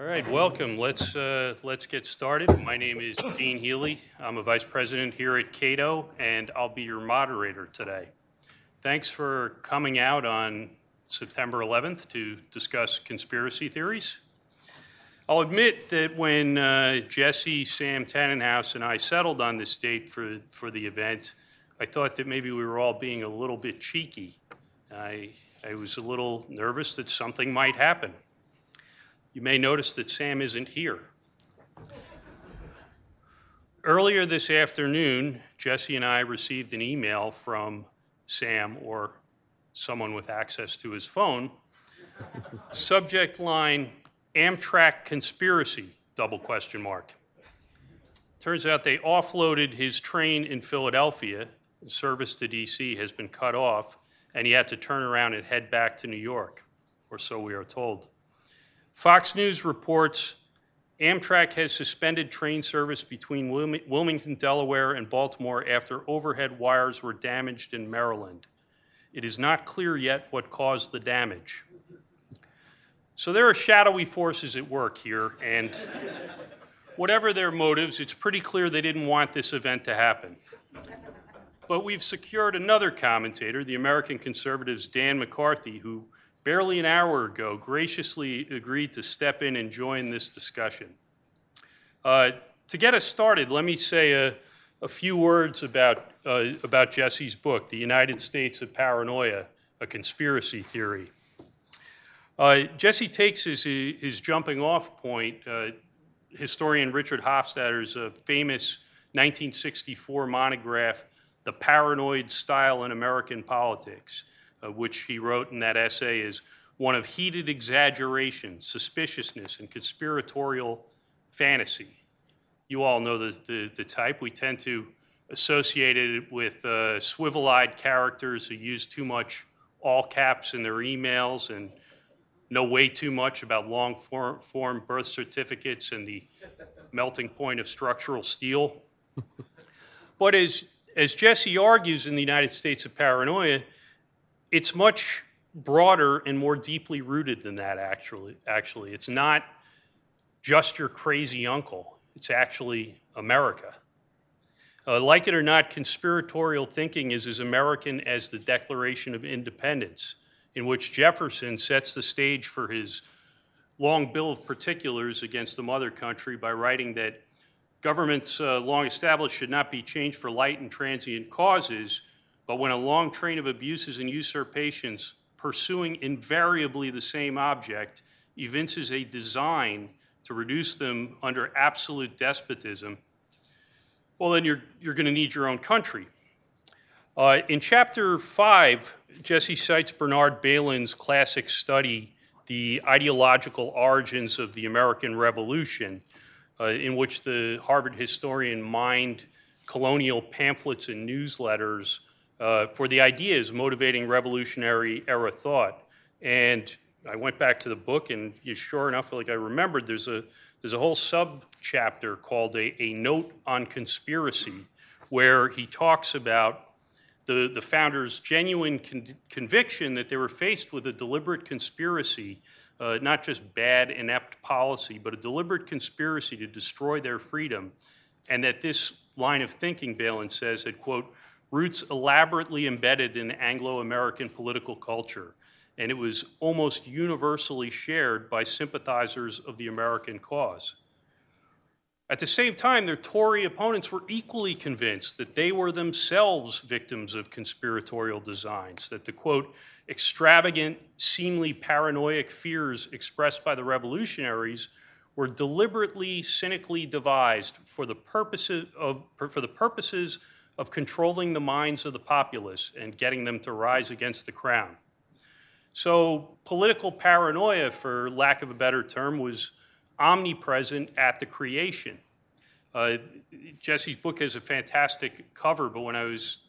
All right, welcome. Let's uh, let's get started. My name is Gene Healy. I'm a vice president here at Cato, and I'll be your moderator today. Thanks for coming out on September 11th to discuss conspiracy theories. I'll admit that when uh, Jesse, Sam Tanenhaus, and I settled on this date for for the event, I thought that maybe we were all being a little bit cheeky. I I was a little nervous that something might happen. You may notice that Sam isn't here. Earlier this afternoon, Jesse and I received an email from Sam or someone with access to his phone. Subject line Amtrak conspiracy, double question mark. Turns out they offloaded his train in Philadelphia. Service to DC has been cut off, and he had to turn around and head back to New York, or so we are told. Fox News reports Amtrak has suspended train service between Wilmington, Delaware, and Baltimore after overhead wires were damaged in Maryland. It is not clear yet what caused the damage. So there are shadowy forces at work here, and whatever their motives, it's pretty clear they didn't want this event to happen. But we've secured another commentator, the American conservatives Dan McCarthy, who barely an hour ago, graciously agreed to step in and join this discussion. Uh, to get us started, let me say a, a few words about, uh, about Jesse's book, The United States of Paranoia, a Conspiracy Theory. Uh, Jesse takes as his jumping off point uh, historian Richard Hofstadter's uh, famous 1964 monograph, The Paranoid Style in American Politics uh, which he wrote in that essay, is one of heated exaggeration, suspiciousness, and conspiratorial fantasy. You all know the, the, the type. We tend to associate it with uh, swivel eyed characters who use too much all caps in their emails and know way too much about long form, form birth certificates and the melting point of structural steel. but as, as Jesse argues in the United States of Paranoia, it's much broader and more deeply rooted than that actually actually. It's not just your crazy uncle. It's actually america. Uh, like it or not conspiratorial thinking is as american as the declaration of independence in which jefferson sets the stage for his long bill of particulars against the mother country by writing that governments uh, long established should not be changed for light and transient causes but when a long train of abuses and usurpations pursuing invariably the same object evinces a design to reduce them under absolute despotism, well, then you're, you're going to need your own country. Uh, in chapter five, Jesse cites Bernard Bailyn's classic study, The Ideological Origins of the American Revolution, uh, in which the Harvard historian mined colonial pamphlets and newsletters uh, for the ideas motivating revolutionary era thought. And I went back to the book, and sure enough, like I remembered, there's a there's a whole sub chapter called a, a note on conspiracy, where he talks about the, the founders' genuine con- conviction that they were faced with a deliberate conspiracy, uh, not just bad, inept policy, but a deliberate conspiracy to destroy their freedom, and that this line of thinking, Bailyn says, had, quote, roots elaborately embedded in Anglo American political culture, and it was almost universally shared by sympathizers of the American cause. At the same time, their Tory opponents were equally convinced that they were themselves victims of conspiratorial designs, that the quote, extravagant, seemingly paranoid fears expressed by the revolutionaries were deliberately, cynically devised for the purposes of, for the purposes of controlling the minds of the populace and getting them to rise against the crown. So, political paranoia, for lack of a better term, was omnipresent at the creation. Uh, Jesse's book has a fantastic cover, but when I was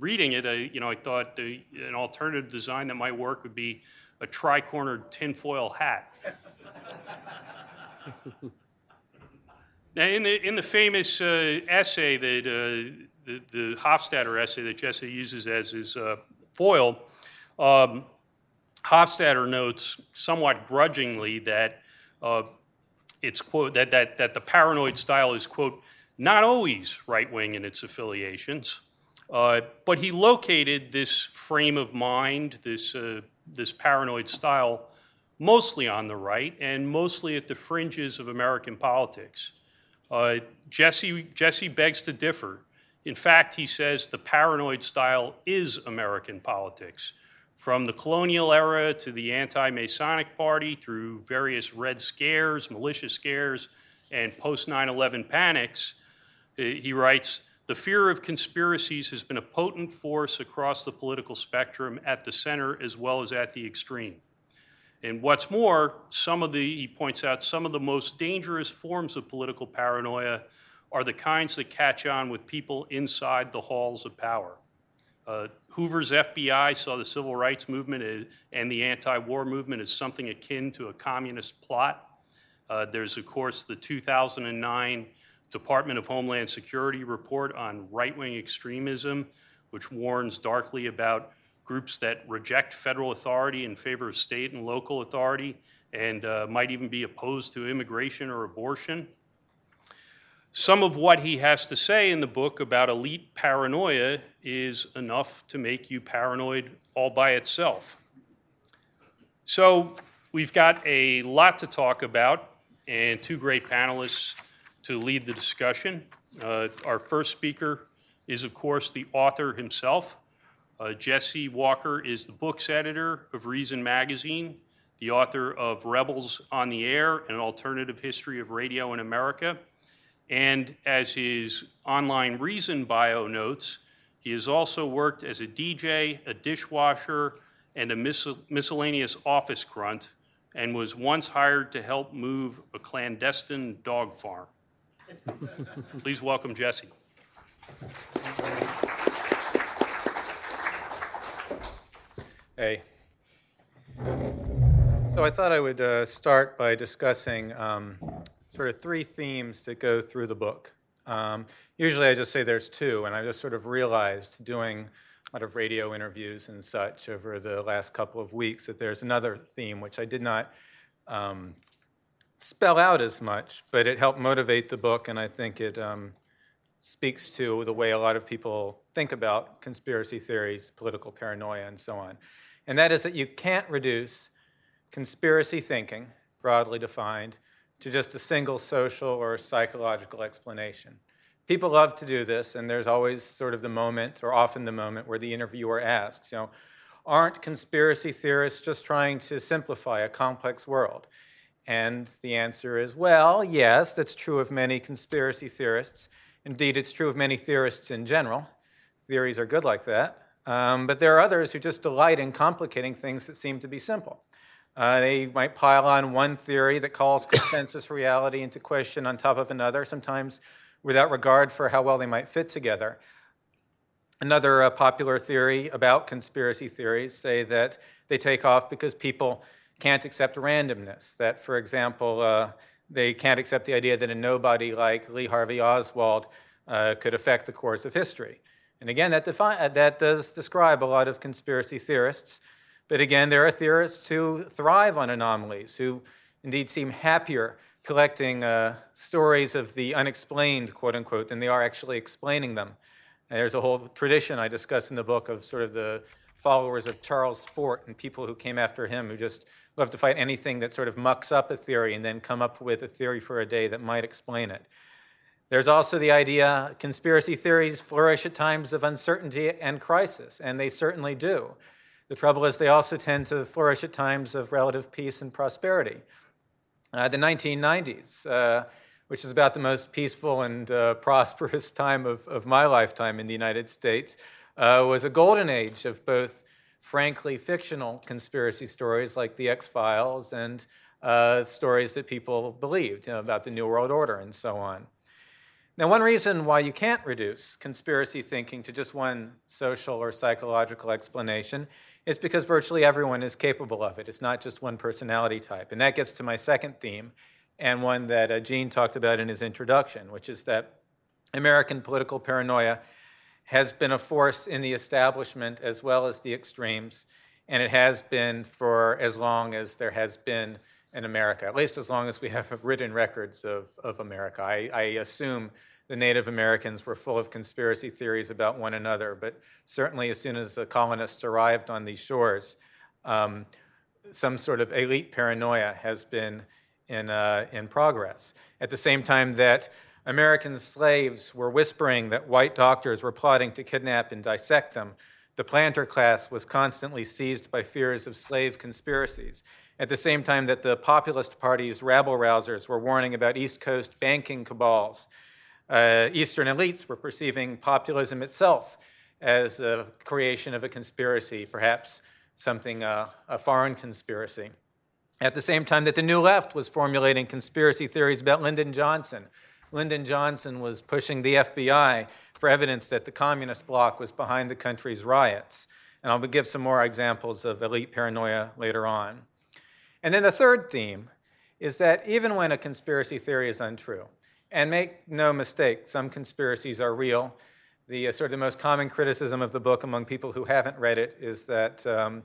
reading it, I, you know, I thought an alternative design that might work would be a tri-cornered tinfoil hat. now, in the in the famous uh, essay that uh, the, the Hofstadter essay that Jesse uses as his uh, foil, um, Hofstadter notes somewhat grudgingly that Uh, it's quote that, that, that the paranoid style is quote not always right wing in its affiliations, uh, but he located this frame of mind, this uh, this paranoid style, mostly on the right and mostly at the fringes of American politics. Uh, Jesse Jesse begs to differ. In fact, he says the paranoid style is American politics. From the colonial era to the anti Masonic Party through various Red Scares, militia scares, and post 9 11 panics, he writes The fear of conspiracies has been a potent force across the political spectrum at the center as well as at the extreme. And what's more, some of the, he points out, some of the most dangerous forms of political paranoia are the kinds that catch on with people inside the halls of power. Uh, Hoover's FBI saw the civil rights movement and the anti war movement as something akin to a communist plot. Uh, there's, of course, the 2009 Department of Homeland Security report on right wing extremism, which warns darkly about groups that reject federal authority in favor of state and local authority and uh, might even be opposed to immigration or abortion. Some of what he has to say in the book about elite paranoia is enough to make you paranoid all by itself. So, we've got a lot to talk about and two great panelists to lead the discussion. Uh, our first speaker is, of course, the author himself. Uh, Jesse Walker is the books editor of Reason Magazine, the author of Rebels on the Air, an alternative history of radio in America and as his online Reason bio notes, he has also worked as a DJ, a dishwasher, and a miscellaneous office grunt, and was once hired to help move a clandestine dog farm. Please welcome Jesse. Hey. So I thought I would uh, start by discussing um, sort of three themes that go through the book. Um, usually I just say there's two, and I just sort of realized doing a lot of radio interviews and such over the last couple of weeks that there's another theme which I did not um, spell out as much, but it helped motivate the book, and I think it um, speaks to the way a lot of people think about conspiracy theories, political paranoia, and so on. And that is that you can't reduce conspiracy thinking, broadly defined, to just a single social or psychological explanation. People love to do this, and there's always sort of the moment, or often the moment, where the interviewer asks, you know, aren't conspiracy theorists just trying to simplify a complex world? And the answer is, well, yes, that's true of many conspiracy theorists. Indeed, it's true of many theorists in general. Theories are good like that. Um, but there are others who just delight in complicating things that seem to be simple. Uh, they might pile on one theory that calls consensus reality into question on top of another, sometimes without regard for how well they might fit together. Another uh, popular theory about conspiracy theories say that they take off because people can't accept randomness. That, for example, uh, they can't accept the idea that a nobody like Lee Harvey Oswald uh, could affect the course of history. And again, that, defi- that does describe a lot of conspiracy theorists. But again, there are theorists who thrive on anomalies, who indeed seem happier collecting uh, stories of the unexplained, quote unquote, than they are actually explaining them. And there's a whole tradition I discuss in the book of sort of the followers of Charles Fort and people who came after him who just love to fight anything that sort of mucks up a theory and then come up with a theory for a day that might explain it. There's also the idea conspiracy theories flourish at times of uncertainty and crisis, and they certainly do. The trouble is, they also tend to flourish at times of relative peace and prosperity. Uh, the 1990s, uh, which is about the most peaceful and uh, prosperous time of, of my lifetime in the United States, uh, was a golden age of both frankly fictional conspiracy stories like the X Files and uh, stories that people believed you know, about the New World Order and so on. Now, one reason why you can't reduce conspiracy thinking to just one social or psychological explanation it's because virtually everyone is capable of it. It's not just one personality type. And that gets to my second theme, and one that uh, Gene talked about in his introduction, which is that American political paranoia has been a force in the establishment as well as the extremes, and it has been for as long as there has been in America, at least as long as we have written records of, of America. I, I assume the Native Americans were full of conspiracy theories about one another, but certainly as soon as the colonists arrived on these shores, um, some sort of elite paranoia has been in, uh, in progress. At the same time that American slaves were whispering that white doctors were plotting to kidnap and dissect them, the planter class was constantly seized by fears of slave conspiracies. At the same time that the populist party's rabble rousers were warning about East Coast banking cabals, uh, Eastern elites were perceiving populism itself as a creation of a conspiracy, perhaps something, uh, a foreign conspiracy. At the same time that the New Left was formulating conspiracy theories about Lyndon Johnson, Lyndon Johnson was pushing the FBI for evidence that the communist bloc was behind the country's riots. And I'll give some more examples of elite paranoia later on. And then the third theme is that even when a conspiracy theory is untrue, and make no mistake, some conspiracies are real. The uh, sort of the most common criticism of the book among people who haven't read it is that um,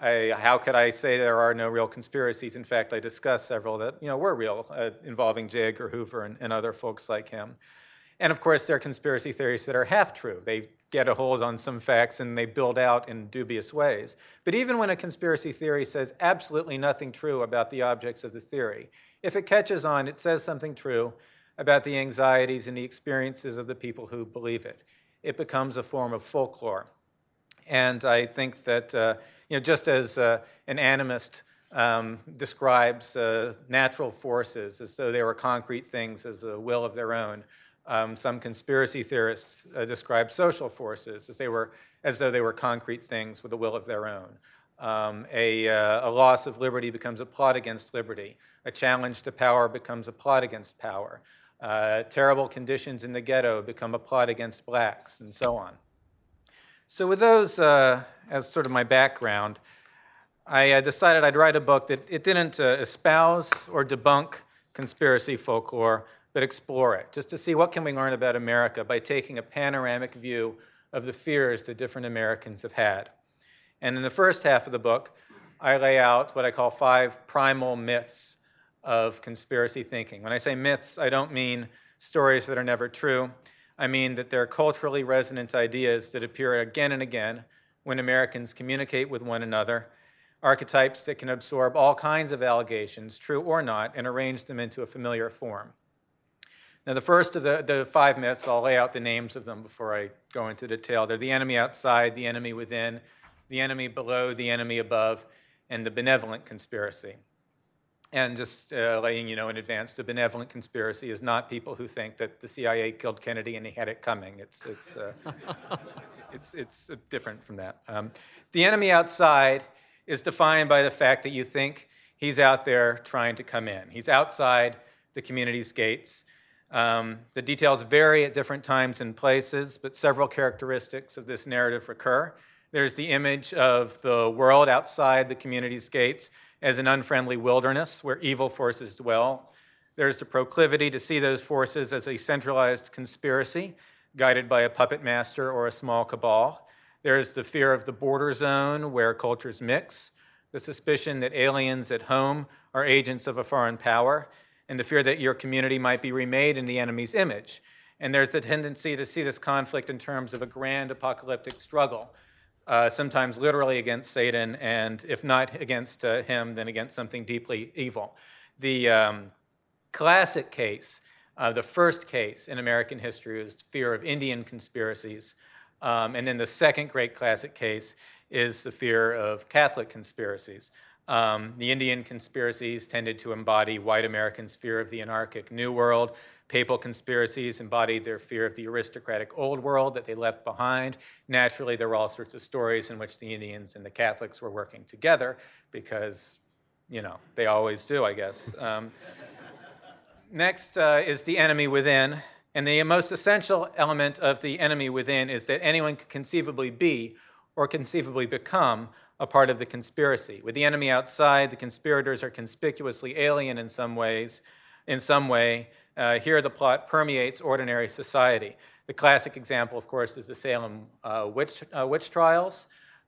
I, how could I say there are no real conspiracies? In fact, I discuss several that you know were real, uh, involving J. Edgar Hoover and, and other folks like him. And of course, there are conspiracy theories that are half true. They get a hold on some facts and they build out in dubious ways. But even when a conspiracy theory says absolutely nothing true about the objects of the theory, if it catches on, it says something true about the anxieties and the experiences of the people who believe it. It becomes a form of folklore. And I think that, uh, you know, just as uh, an animist um, describes uh, natural forces as though they were concrete things as a will of their own, um, some conspiracy theorists uh, describe social forces as, they were, as though they were concrete things with a will of their own. Um, a, uh, a, loss of liberty becomes a plot against liberty. A challenge to power becomes a plot against power. Uh, terrible conditions in the ghetto become a plot against blacks, and so on. So, with those uh, as sort of my background, I uh, decided I'd write a book that it didn't uh, espouse or debunk conspiracy folklore, but explore it, just to see what can we learn about America by taking a panoramic view of the fears that different Americans have had. And in the first half of the book, I lay out what I call five primal myths of conspiracy thinking. When I say myths, I don't mean stories that are never true. I mean that they're culturally resonant ideas that appear again and again when Americans communicate with one another, archetypes that can absorb all kinds of allegations, true or not, and arrange them into a familiar form. Now, the first of the, the five myths, I'll lay out the names of them before I go into detail. They're the enemy outside, the enemy within, the enemy below, the enemy above, and the benevolent conspiracy. And just uh, letting you know in advance, the benevolent conspiracy is not people who think that the CIA killed Kennedy and he had it coming. It's, it's, uh, it's, it's different from that. Um, the enemy outside is defined by the fact that you think he's out there trying to come in. He's outside the community's gates. Um, the details vary at different times and places, but several characteristics of this narrative recur. There's the image of the world outside the community's gates as an unfriendly wilderness where evil forces dwell. There's the proclivity to see those forces as a centralized conspiracy guided by a puppet master or a small cabal. There's the fear of the border zone where cultures mix, the suspicion that aliens at home are agents of a foreign power, and the fear that your community might be remade in the enemy's image. And there's the tendency to see this conflict in terms of a grand apocalyptic struggle uh, sometimes literally against Satan, and if not against uh, him, then against something deeply evil. The um, classic case, uh, the first case in American history, is fear of Indian conspiracies. Um, and then the second great classic case is the fear of Catholic conspiracies. Um, the Indian conspiracies tended to embody white Americans' fear of the anarchic New World. Papal conspiracies embodied their fear of the aristocratic Old World that they left behind. Naturally, there were all sorts of stories in which the Indians and the Catholics were working together because, you know, they always do, I guess. Um, next uh, is the enemy within. And the most essential element of the enemy within is that anyone could conceivably be or conceivably become a part of the conspiracy. With the enemy outside, the conspirators are conspicuously alien in some ways. In some way, uh, here the plot permeates ordinary society. The classic example, of course, is the Salem uh, witch, uh, witch trials.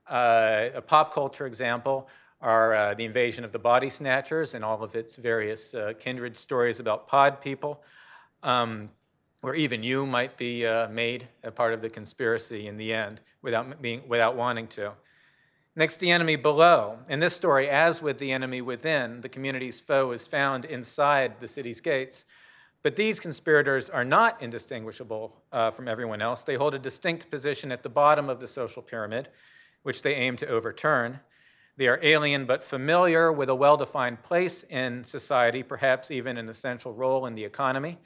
Uh, a pop culture example are uh, the invasion of the body snatchers and all of its various uh, kindred stories about pod people, um, where even you might be made a part of the conspiracy in the end without, being, without wanting to. Next, the enemy below. In this story, as with the enemy within, the community's foe is found inside the city's gates. But these conspirators are not indistinguishable uh, from everyone else. They hold a distinct position at the bottom of the social pyramid, which they aim to overturn. They are alien but familiar with a well defined place in society, perhaps even an essential role in the economy.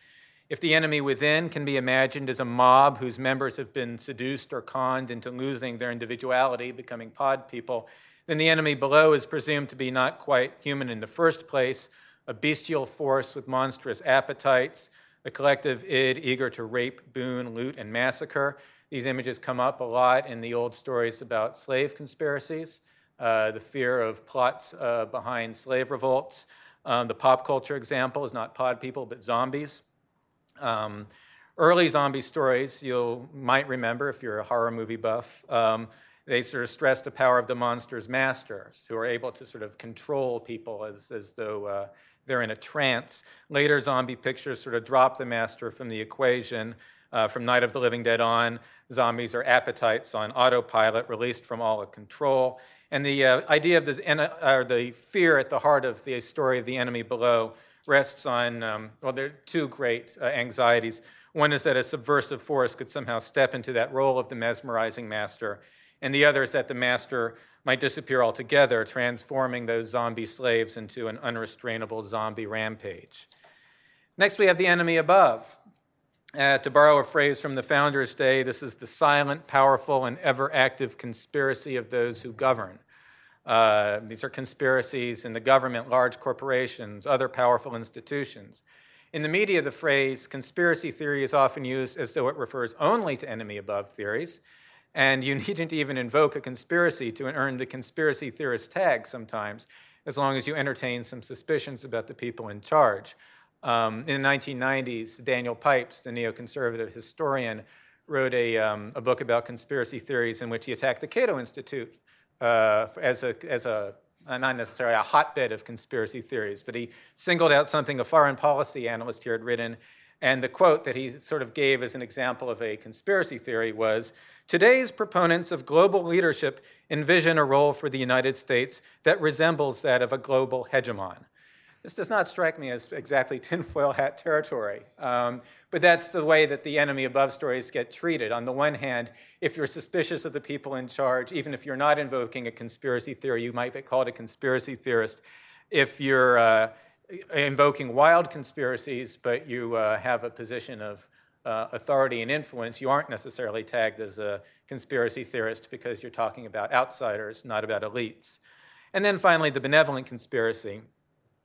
If the enemy within can be imagined as a mob whose members have been seduced or conned into losing their individuality, becoming pod people, then the enemy below is presumed to be not quite human in the first place, a bestial force with monstrous appetites, a collective id eager to rape, boon, loot, and massacre. These images come up a lot in the old stories about slave conspiracies uh, the fear of plots uh, behind slave revolts. Um, the pop culture example is not pod people, but zombies. Um, early zombie stories, you might remember if you're a horror movie buff, um, they sort of stress the power of the monster's masters, who are able to sort of control people as, as though uh, they're in a trance. Later zombie pictures sort of drop the master from the equation. Uh, from Night of the Living Dead on, zombies are appetites on autopilot, released from all control. And the uh, idea of the, or the fear at the heart of the story of the enemy below rests on, um, well, there are two great uh, anxieties. One is that a subversive force could somehow step into that role of the mesmerizing master, and the other is that the master might disappear altogether, transforming those zombie slaves into an unrestrainable zombie rampage. Next, we have the enemy above. Uh, to borrow a phrase from the Founders' Day, this is the silent, powerful, and ever active conspiracy of those who govern. Uh, these are conspiracies in the government, large corporations, other powerful institutions. In the media, the phrase conspiracy theory is often used as though it refers only to enemy above theories, and you needn't even invoke a conspiracy to earn the conspiracy theorist tag sometimes, as long as you entertain some suspicions about the people in charge. Um, in the 1990s, Daniel Pipes, the neoconservative historian, wrote a, um, a book about conspiracy theories in which he attacked the Cato Institute uh, as, a, as a, not necessarily a hotbed of conspiracy theories, but he singled out something a foreign policy analyst here had written. And the quote that he sort of gave as an example of a conspiracy theory was Today's proponents of global leadership envision a role for the United States that resembles that of a global hegemon. This does not strike me as exactly tinfoil hat territory, um, but that's the way that the enemy above stories get treated. On the one hand, if you're suspicious of the people in charge, even if you're not invoking a conspiracy theory, you might be called a conspiracy theorist. If you're uh, invoking wild conspiracies, but you uh, have a position of uh, authority and influence, you aren't necessarily tagged as a conspiracy theorist because you're talking about outsiders, not about elites. And then finally, the benevolent conspiracy.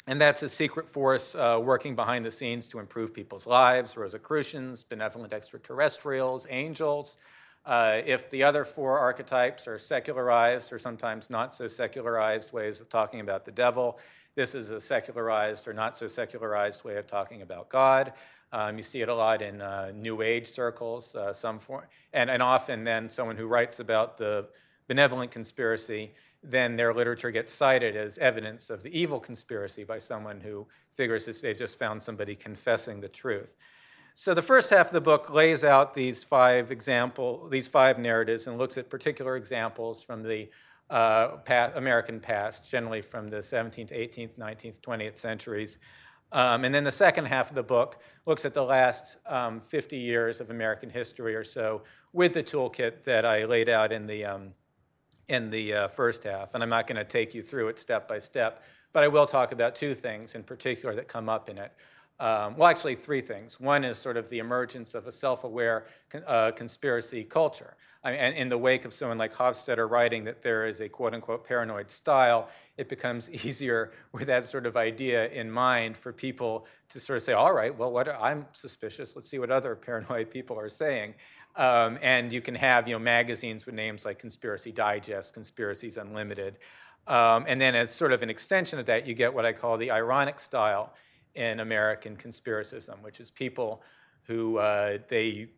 And that's a secret force uh, working behind the scenes to improve people's lives Rosicrucians, benevolent extraterrestrials, angels. Uh, if the other four archetypes are secularized or sometimes not so secularized ways of talking about the devil, this is a secularized or not so secularized way of talking about God. Um, you see it a lot in uh, New Age circles, uh, some form, and, and often then someone who writes about the benevolent conspiracy then their literature gets cited as evidence of the evil conspiracy by someone who figures that they've just found somebody confessing the truth. So the first half of the book lays out these five example, these five narratives, and looks at particular examples from the uh, past, American past, generally from the 17th, 18th, 19th, 20th centuries. Um, and then the second half of the book looks at the last um, 50 years of American history or so with the toolkit that I laid out in the um, in the uh, first half, and I'm not going to take you through it step by step, but I will talk about two things in particular that come up in it. Um, well, actually, three things. One is sort of the emergence of a self aware uh, conspiracy culture. I mean, and in the wake of someone like Hofstadter writing that there is a quote unquote paranoid style, it becomes easier with that sort of idea in mind for people to sort of say, all right, well, what, I'm suspicious. Let's see what other paranoid people are saying. Um, and you can have you know, magazines with names like Conspiracy Digest, Conspiracies Unlimited. Um, and then, as sort of an extension of that, you get what I call the ironic style in American conspiracism, which is people who uh, they,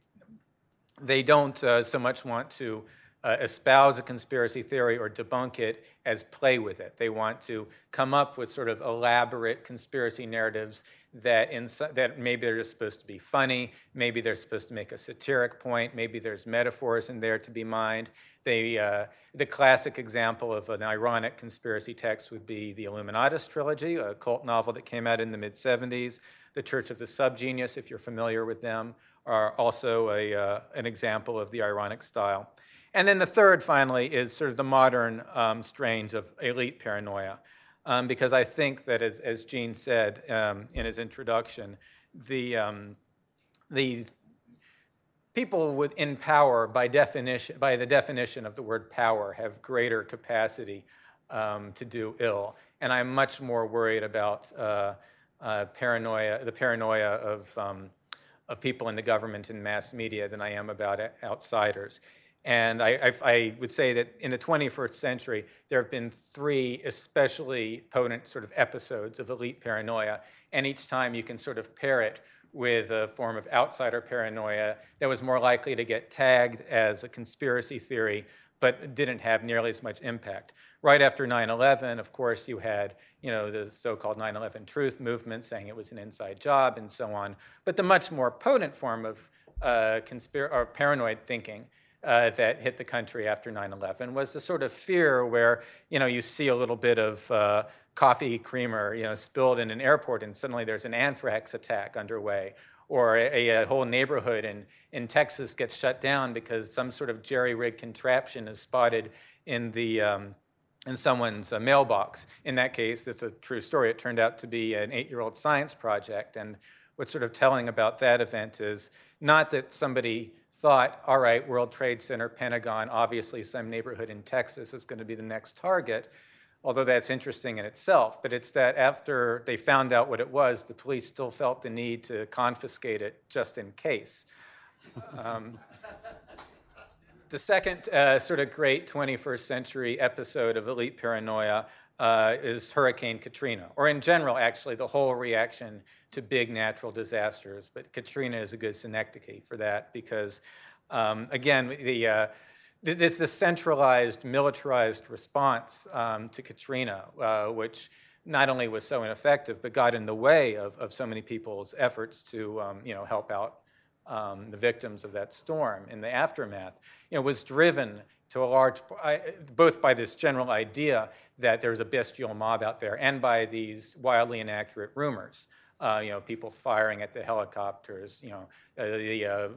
they don't uh, so much want to uh, espouse a conspiracy theory or debunk it as play with it. They want to come up with sort of elaborate conspiracy narratives that, in, that maybe they're just supposed to be funny, maybe they're supposed to make a satiric point, maybe there's metaphors in there to be mined. They, uh, the classic example of an ironic conspiracy text would be the Illuminatus trilogy, a cult novel that came out in the mid 70s. The Church of the Subgenius, if you're familiar with them, are also a, uh, an example of the ironic style. And then the third, finally, is sort of the modern um, strains of elite paranoia. Um, because I think that, as, as Gene said um, in his introduction, the, um, the people within power, by, definition, by the definition of the word power, have greater capacity um, to do ill. And I'm much more worried about uh, uh, paranoia, the paranoia of, um, of people in the government and mass media than I am about outsiders. And I, I, I, would say that in the 21st century, there have been three especially potent sort of episodes of elite paranoia. And each time you can sort of pair it with a form of outsider paranoia that was more likely to get tagged as a conspiracy theory, but didn't have nearly as much impact. Right after 9/11, of course, you had you know the so-called 9/11 truth movement saying it was an inside job and so on. But the much more potent form of uh, conspir- or paranoid thinking uh, that hit the country after 9/11 was the sort of fear where you know you see a little bit of uh, coffee creamer you know spilled in an airport and suddenly there's an anthrax attack underway, or a, a whole neighborhood in, in Texas gets shut down because some sort of jerry-rigged contraption is spotted in the um, in someone's uh, mailbox. In that case, it's a true story. It turned out to be an eight-year-old science project, and what's sort of telling about that event is not that somebody thought, all right, World Trade Center, Pentagon, obviously some neighborhood in Texas is going to be the next target, although that's interesting in itself. But it's that after they found out what it was, the police still felt the need to confiscate it just in case. Um, the second uh, sort of great 21st century episode of elite paranoia uh, is Hurricane Katrina, or in general, actually, the whole reaction to big natural disasters. But Katrina is a good synecdoche for that because, um, again, the uh, this the centralized, militarized response um, to Katrina, uh, which not only was so ineffective, but got in the way of, of so many people's efforts to um, you know, help out um, the victims of that storm in the aftermath, you know, was driven to a large, both by this general idea that there's a bestial mob out there and by these wildly inaccurate rumors. Uh, you know, people firing at the helicopters, you know, uh, the uh,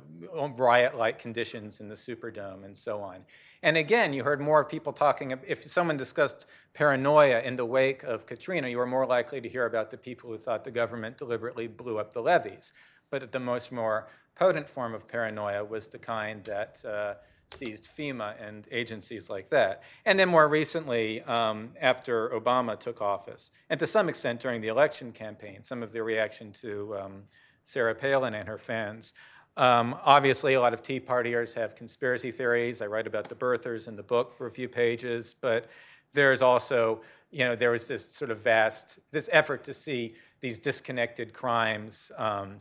riot-like conditions in the Superdome, and so on. And again, you heard more people talking. If someone discussed paranoia in the wake of Katrina, you were more likely to hear about the people who thought the government deliberately blew up the levees. But the most more potent form of paranoia was the kind that uh, seized FEMA and agencies like that. And then more recently, um, after Obama took office, and to some extent during the election campaign, some of the reaction to um, Sarah Palin and her fans. Um, obviously, a lot of Tea Partiers have conspiracy theories. I write about the birthers in the book for a few pages, but there's also, you know, there was this sort of vast, this effort to see these disconnected crimes. Um,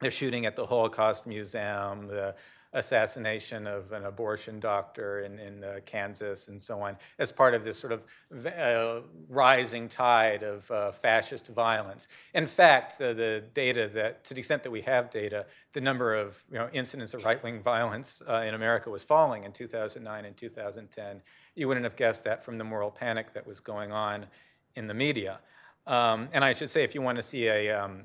the shooting at the Holocaust Museum, the assassination of an abortion doctor in, in uh, Kansas and so on, as part of this sort of uh, rising tide of uh, fascist violence. In fact, the, the, data that, to the extent that we have data, the number of you know, incidents of right wing violence uh, in America was falling in 2009 and 2010. You wouldn't have guessed that from the moral panic that was going on in the media. Um, and I should say, if you want to see a, um,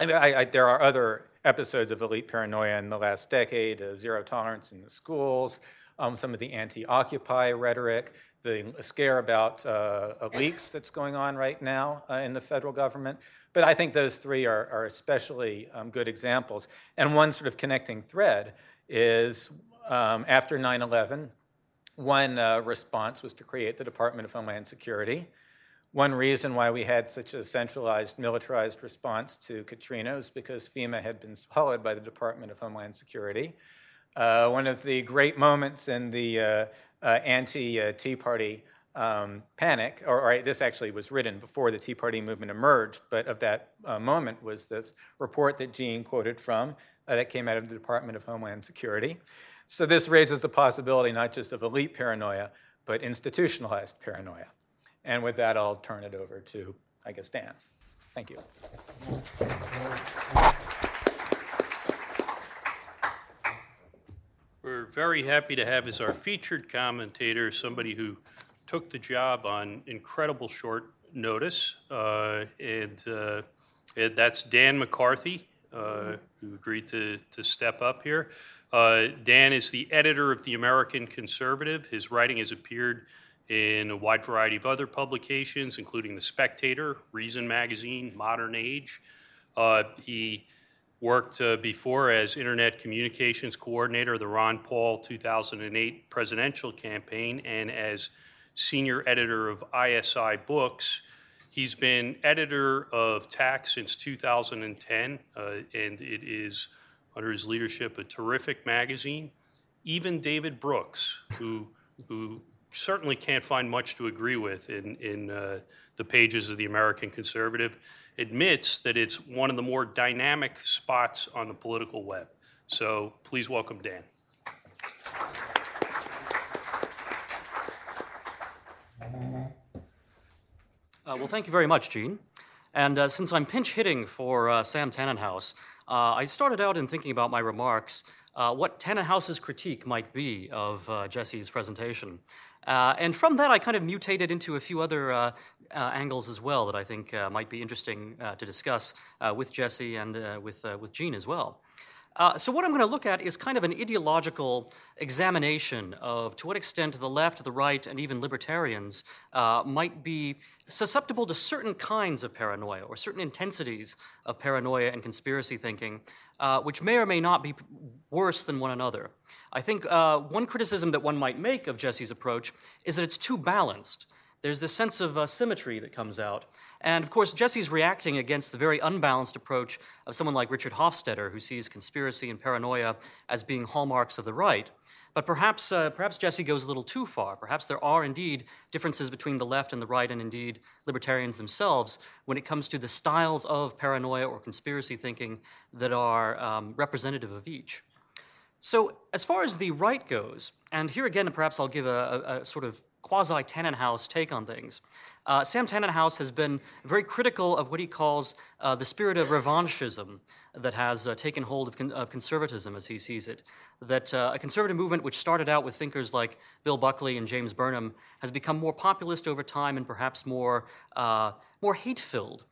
I, I, there are other episodes of elite paranoia in the last decade, uh, zero tolerance in the schools, um, some of the anti-Occupy rhetoric, the scare about uh, leaks that's going on right now uh, in the federal government. But I think those three are, are especially um, good examples. And one sort of connecting thread is um, after 9/11, one uh, response was to create the Department of Homeland Security. One reason why we had such a centralized, militarized response to Katrina was because FEMA had been swallowed by the Department of Homeland Security. Uh, one of the great moments in the uh, uh, anti Tea Party um, panic, or, or, this actually was written before the Tea Party movement emerged, but of that uh, moment was this report that Gene quoted from uh, that came out of the Department of Homeland Security. so this raises the possibility not just of elite paranoia, but institutionalized paranoia. And with that, I'll turn it over to, I guess, Dan. Thank you. We're very happy to have as our featured commentator somebody who took the job on incredible short notice, uh, and, uh, that's Dan McCarthy, uh, who agreed to, to step up here. Uh, Dan is the editor of The American Conservative. His writing has appeared in a wide variety of other publications, including The Spectator, Reason Magazine, Modern Age. Uh, he worked uh, before as Internet Communications Coordinator of the Ron Paul 2008 presidential campaign and as senior editor of ISI Books. He's been editor of TAC since 2010, uh, and it is, under his leadership, a terrific magazine. Even David Brooks, who, who certainly can't find much to agree with in, in uh, the pages of the American Conservative, admits that it's one of the more dynamic spots on the political web. So please welcome Dan. Uh, well, thank you very much, Gene. And uh, since I'm pinch hitting for uh, Sam Tanenhaus, uh, I started out in thinking about my remarks uh, what Tanenhaus's critique might be of Jesse's presentation. Uh, and from that, I kind of mutated into a few other uh, uh, angles as well that I think might be interesting to discuss with Jesse and with, with Gene as well. Uh, so, what I'm going to look at is kind of an ideological examination of to what extent the left, the right, and even libertarians uh, might be susceptible to certain kinds of paranoia or certain intensities of paranoia and conspiracy thinking, uh, which may or may not be worse than one another. I think uh, one criticism that one might make of Jesse's approach is that it's too balanced. There's this sense of uh, symmetry that comes out. And of course, Jesse's reacting against the very unbalanced approach of someone like Richard Hofstadter, who sees conspiracy and paranoia as being hallmarks of the right. But perhaps, uh, perhaps Jesse goes a little too far. Perhaps there are indeed differences between the left and the right, and indeed libertarians themselves, when it comes to the styles of paranoia or conspiracy thinking that are um, representative of each. So, as far as the right goes, and here again, perhaps I'll give a, a, a sort of quasi Tanenhaus take on things. Uh, Sam Tanenhaus has been very critical of what he calls uh, the spirit of revanchism that has uh, taken hold of, con- of, conservatism as he sees it. That uh, a conservative movement, which started out with thinkers like Bill Buckley and James Burnham, has become more populist over time and perhaps more, uh, more hate filled.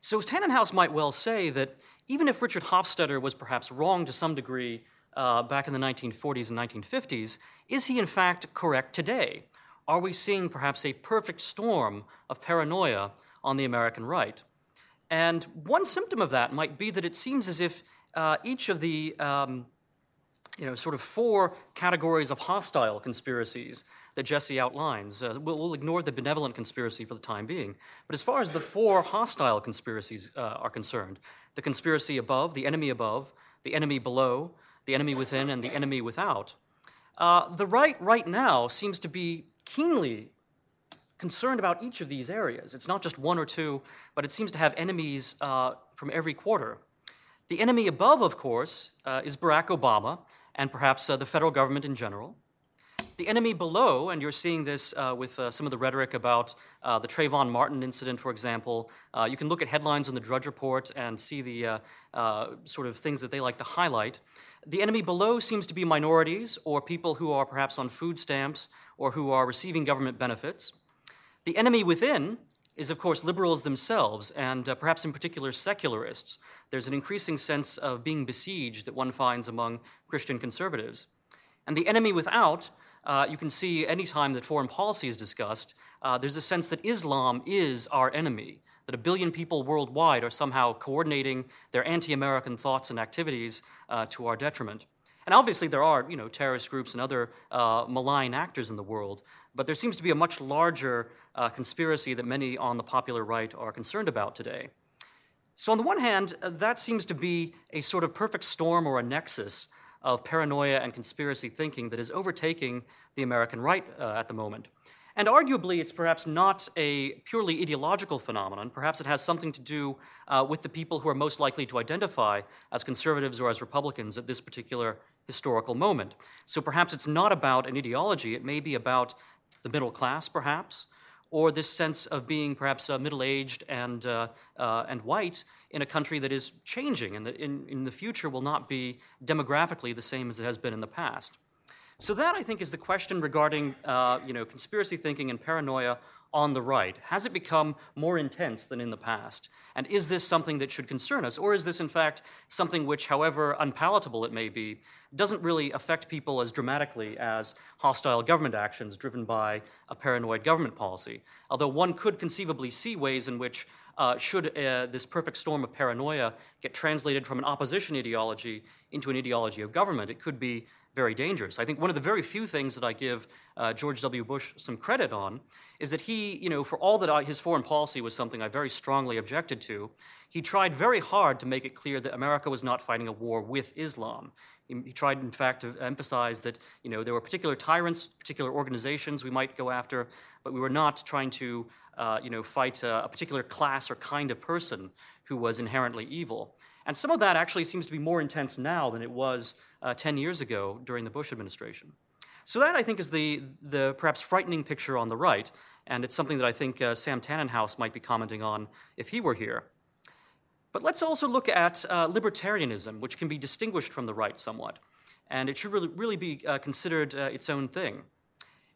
So Tanenhaus might well say that even if Richard Hofstadter was perhaps wrong to some degree uh, back in the 1940s and 1950s, is he in fact correct today? Are we seeing perhaps a perfect storm of paranoia on the American right? And one symptom of that might be that it seems as if uh, each of the um, you know, sort of four categories of hostile conspiracies that Jesse outlines. Uh, we'll, we'll, ignore the benevolent conspiracy for the time being. But as far as the four hostile conspiracies uh, are concerned, the conspiracy above, the enemy above, the enemy below, the enemy within, and the enemy without, uh, the right right now seems to be keenly concerned about each of these areas. It's not just one or two, but it seems to have enemies uh, from every quarter. The enemy above, of course, uh, is Barack Obama and perhaps uh, the federal government in general. The enemy below, and you're seeing this uh, with uh, some of the rhetoric about uh, the Trayvon Martin incident, for example. Uh, you can look at headlines on the Drudge Report and see the uh, sort of things that they like to highlight. The enemy below seems to be minorities or people who are perhaps on food stamps or who are receiving government benefits. The enemy within is, of course, liberals themselves, and perhaps in particular secularists. There's an increasing sense of being besieged that one finds among Christian conservatives. And the enemy without uh, you can see anytime that foreign policy is discussed, uh, there's a sense that Islam is our enemy, that a billion people worldwide are somehow coordinating their anti American thoughts and activities uh, to our detriment. And obviously, there are you know, terrorist groups and other uh, malign actors in the world, but there seems to be a much larger uh, conspiracy that many on the popular right are concerned about today. So, on the one hand, uh, that seems to be a sort of perfect storm or a nexus of paranoia and conspiracy thinking that is overtaking the American right uh, at the moment. And arguably, it's perhaps not a purely ideological phenomenon. Perhaps it has something to do uh, with the people who are most likely to identify as conservatives or as Republicans at this particular historical moment. So perhaps it's not about an ideology, it may be about the middle class, perhaps, or this sense of being perhaps uh, middle aged and, uh, uh, and white in a country that is changing and that in, in the future will not be demographically the same as it has been in the past. So, that I think is the question regarding uh, you know, conspiracy thinking and paranoia on the right? Has it become more intense than in the past? And is this something that should concern us? Or is this, in fact, something which, however unpalatable it may be, doesn't really affect people as dramatically as hostile government actions driven by a paranoid government policy? Although one could conceivably see ways in which uh, should uh, this perfect storm of paranoia get translated from an opposition ideology into an ideology of government, it could be very dangerous. I think one of the very few things that I give uh, George W. Bush some credit on is that he, you know, for all that I, his foreign policy was something I very strongly objected to, he tried very hard to make it clear that America was not fighting a war with Islam. He, he tried, in fact, to emphasize that, you know, there were particular tyrants, particular organizations we might go after, but we were not trying to, uh, you know, fight a, a particular class or kind of person who was inherently evil. And some of that actually seems to be more intense now than it was uh, 10 years ago during the Bush administration. So that I think is the, the perhaps frightening picture on the right, and it's something that I think uh, Sam Tanenhaus might be commenting on if he were here. But let's also look at uh, libertarianism, which can be distinguished from the right somewhat, and it should really, really be uh, considered uh, its own thing.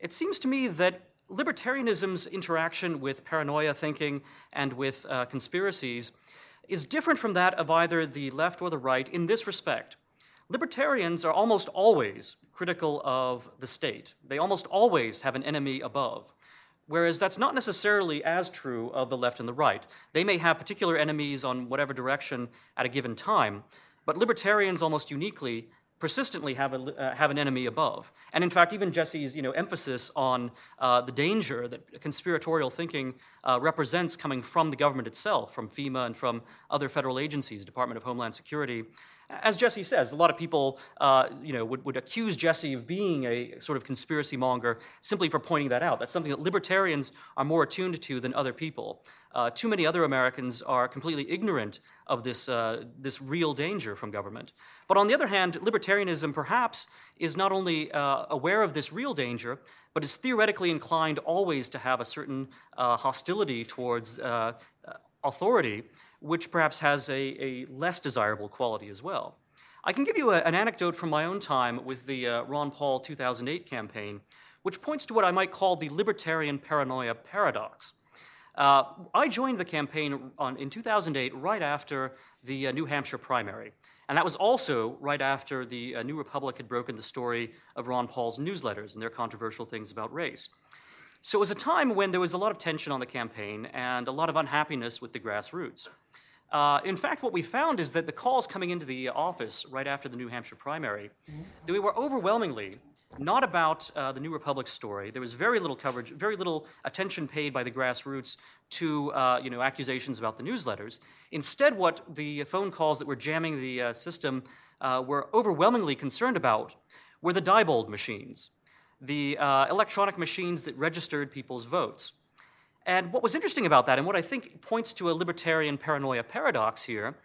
It seems to me that libertarianism's interaction with paranoia thinking and with uh, conspiracies is different from that of either the left or the right in this respect. Libertarians are almost always critical of the state. They almost always have an enemy above. Whereas that's not necessarily as true of the left and the right. They may have particular enemies on whatever direction at a given time, but libertarians almost uniquely persistently have, a, uh, have an enemy above. And in fact, even Jesse's you know, emphasis on uh, the danger that conspiratorial thinking uh, represents coming from the government itself, from FEMA and from other federal agencies, Department of Homeland Security, as Jesse says, a lot of people uh, you know, would, would accuse Jesse of being a sort of conspiracy monger simply for pointing that out. That's something that libertarians are more attuned to than other people. Uh, too many other Americans are completely ignorant of this, uh, this real danger from government. But on the other hand, libertarianism perhaps is not only uh, aware of this real danger, but is theoretically inclined always to have a certain uh, hostility towards uh, authority which perhaps has a, a less desirable quality as well. I can give you a, an anecdote from my own time with the uh, Ron Paul 2008 campaign, which points to what I might call the libertarian paranoia paradox. Uh, I joined the campaign on, in 2008 right after the uh, New Hampshire primary. And that was also right after the uh, New Republic had broken the story of Ron Paul's newsletters and their controversial things about race. So it was a time when there was a lot of tension on the campaign and a lot of unhappiness with the grassroots. Uh, in fact, what we found is that the calls coming into the office right after the New Hampshire primary, that we were overwhelmingly not about uh, the New Republic story. There was very little coverage, very little attention paid by the grassroots to uh, you know accusations about the newsletters. Instead, what the phone calls that were jamming the uh, system uh, were overwhelmingly concerned about were the Diebold machines the uh, electronic machines that registered people's votes. And what was interesting about that, and what I think points to a libertarian paranoia paradox here,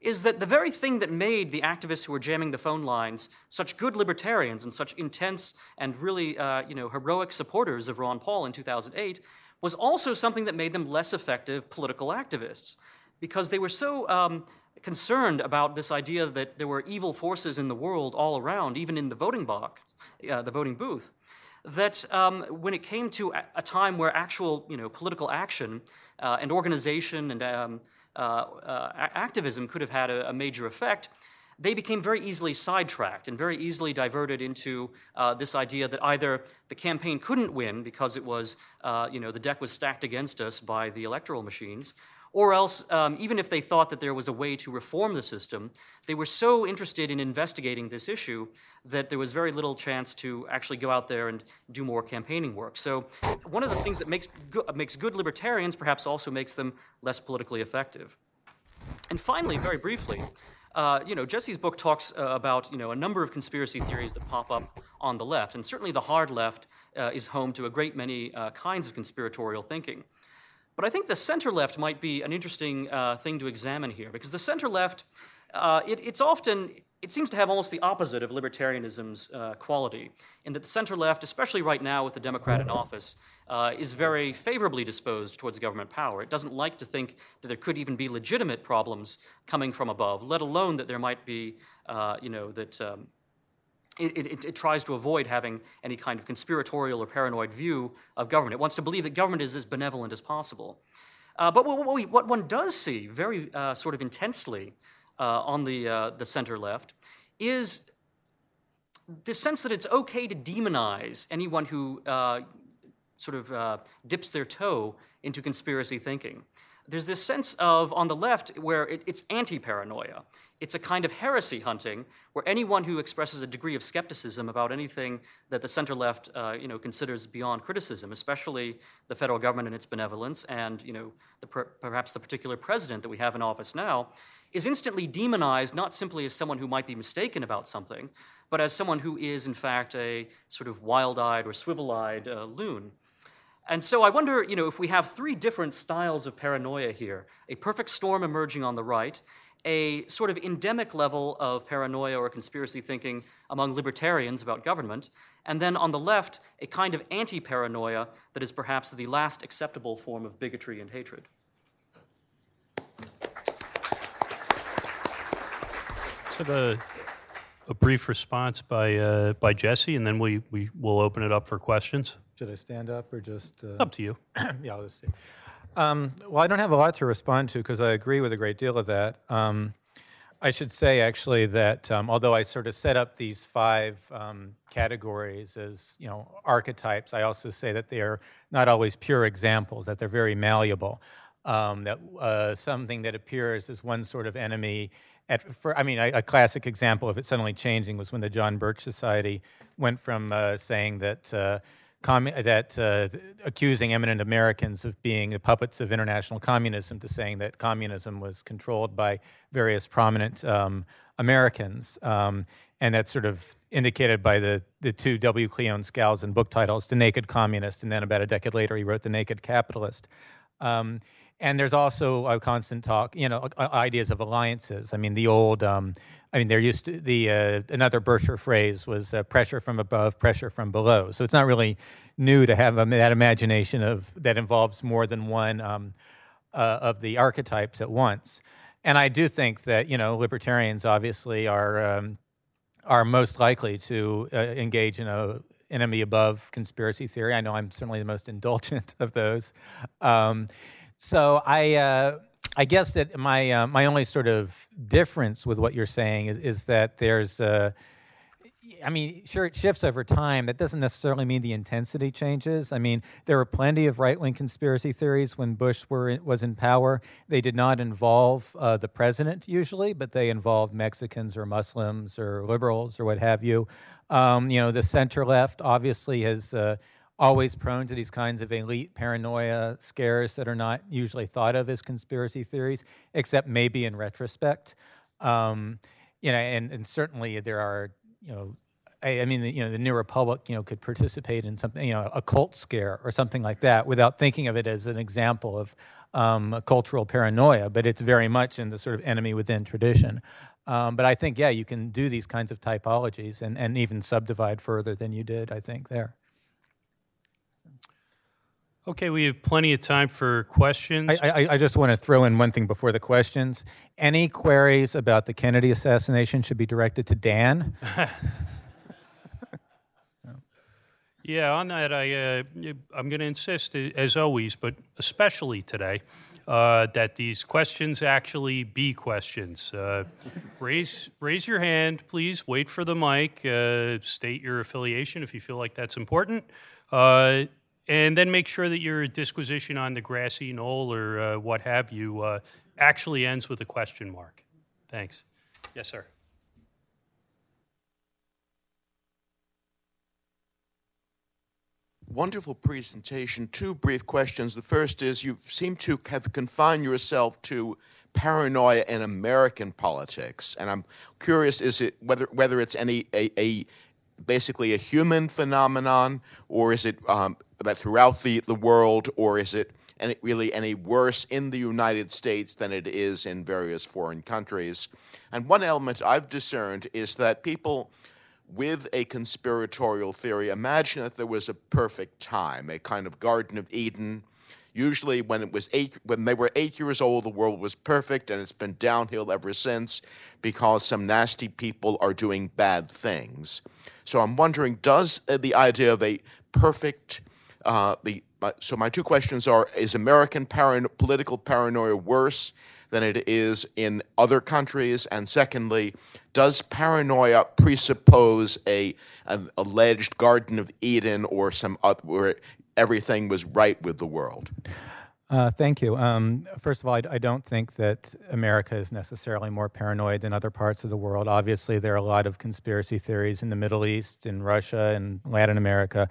is that the very thing that made the activists who were jamming the phone lines such good libertarians and such intense and really uh, you know, heroic supporters of Ron Paul in 2008 was also something that made them less effective political activists because they were so um, concerned about this idea that there were evil forces in the world all around, even in the voting box, uh, the voting booth, that um, when it came to a time where actual you know, political action uh, and organization and um, activism could have had a, a, major effect, they became very easily sidetracked and very easily diverted into uh, this idea that either the campaign couldn't win because it was, uh, you know, the deck was stacked against us by the electoral machines, or else, um, even if they thought that there was a way to reform the system, they were so interested in investigating this issue that there was very little chance to actually go out there and do more campaigning work. So, one of the things that makes, go- makes good libertarians perhaps also makes them less politically effective. And finally, very briefly, uh, you know, Jesse's book talks uh, about you know a number of conspiracy theories that pop up on the left, and certainly the hard left uh, is home to a great many uh, kinds of conspiratorial thinking. But I think the center left might be an interesting uh, thing to examine here because the center left uh, it, it's often, it seems to have almost the opposite of libertarianism's uh, quality, in that the center left, especially right now with the Democrat in office, uh, is very favorably disposed towards government power. It doesn't like to think that there could even be legitimate problems coming from above, let alone that there might be, uh, you know, that. Um, it, it, it, tries to avoid having any kind of conspiratorial or paranoid view of government. It wants to believe that government is as benevolent as possible. Uh, but what, what, what, one does see very uh, sort of intensely uh, on the, uh, the center left is the sense that it's okay to demonize anyone who uh, sort of uh, dips their toe into conspiracy thinking. There's this sense of, on the left, where it, it's anti paranoia. It's a kind of heresy hunting where anyone who expresses a degree of skepticism about anything that the center left uh, you know, considers beyond criticism, especially the federal government and its benevolence, and you know, the, perhaps the particular president that we have in office now, is instantly demonized not simply as someone who might be mistaken about something, but as someone who is, in fact, a sort of wild eyed or swivel eyed uh, loon. And so I wonder, you know, if we have three different styles of paranoia here a perfect storm emerging on the right, a sort of endemic level of paranoia or conspiracy thinking among libertarians about government, and then on the left, a kind of anti paranoia that is perhaps the last acceptable form of bigotry and hatred. So the a brief response by uh, by Jesse, and then we we will open it up for questions. Should I stand up or just? Uh... Up to you. yeah, let's see. Um, well, I don't have a lot to respond to because I agree with a great deal of that. Um, I should say actually that um, although I sort of set up these five um, categories as you know archetypes, I also say that they are not always pure examples; that they're very malleable. Um, that uh, something that appears as one sort of enemy at, for, I mean, a, a, classic example of it suddenly changing was when the John Birch Society went from uh, saying that uh, that uh, accusing eminent Americans of being the puppets of international communism to saying that communism was controlled by various prominent um, Americans. Um, and that's sort of indicated by the, the two W. Cleon Skousen book titles, The Naked Communist, and then about a decade later, he wrote The Naked Capitalist. Um, and there's also a constant talk, you know, ideas of alliances. I mean, the old, um, I mean, there used to the uh, another Bircher phrase was uh, pressure from above, pressure from below. So it's not really new to have um, that imagination of that involves more than one um, uh, of the archetypes at once. And I do think that you know libertarians obviously are um, are most likely to uh, engage in a enemy above conspiracy theory. I know I'm certainly the most indulgent of those. Um, so I, uh, I guess that my uh, my only sort of difference with what you're saying is, is that there's, uh, I mean, sure it shifts over time. That doesn't necessarily mean the intensity changes. I mean, there were plenty of right wing conspiracy theories when Bush were was in power. They did not involve uh, the president usually, but they involved Mexicans or Muslims or liberals or what have you. Um, you know, the center left obviously has uh, always prone to these kinds of elite paranoia scares that are not usually thought of as conspiracy theories, except maybe in retrospect. Um, you know, and, and certainly there are, you know, I, mean, you know, the New Republic, you know, could participate in something, you know, a cult scare or something like that, without thinking of it as an example of um, cultural paranoia. But it's very much in the sort of enemy within tradition. Um, but I think, yeah, you can do these kinds of typologies and, and even subdivide further than you did, I think, there. Okay, we have plenty of time for questions. I, I, I, just want to throw in one thing before the questions. Any queries about the Kennedy assassination should be directed to Dan. yeah, on that, I, uh, I'm going to insist, as always, but especially today, uh, that these questions actually be questions. Uh, raise, raise your hand, please. Wait for the mic. Uh, state your affiliation if you feel like that's important. Uh, and then make sure that your disquisition on the grassy knoll or uh, what have you uh, actually ends with a question mark. Thanks. Yes, sir. Wonderful presentation. Two brief questions. The first is you seem to have confined yourself to paranoia in American politics, and I'm curious: is it whether whether it's any a, a basically a human phenomenon, or is it um, that throughout the, the world, or is it any, really any worse in the United States than it is in various foreign countries. And one element I've discerned is that people with a conspiratorial theory imagine that there was a perfect time, a kind of Garden of Eden. Usually, when it was eight, when they were eight years old, the world was perfect, and it's been downhill ever since because some nasty people are doing bad things. So I'm wondering, does the idea of a perfect uh, the so my two questions are: Is American paran- political paranoia worse than it is in other countries? And secondly, does paranoia presuppose a an alleged Garden of Eden or some other, where everything was right with the world? Uh, thank you. Um, first of all, I, I, don't think that America is necessarily more paranoid than other parts of the world. Obviously, there are a lot of conspiracy theories in the Middle East, in Russia, and Latin America.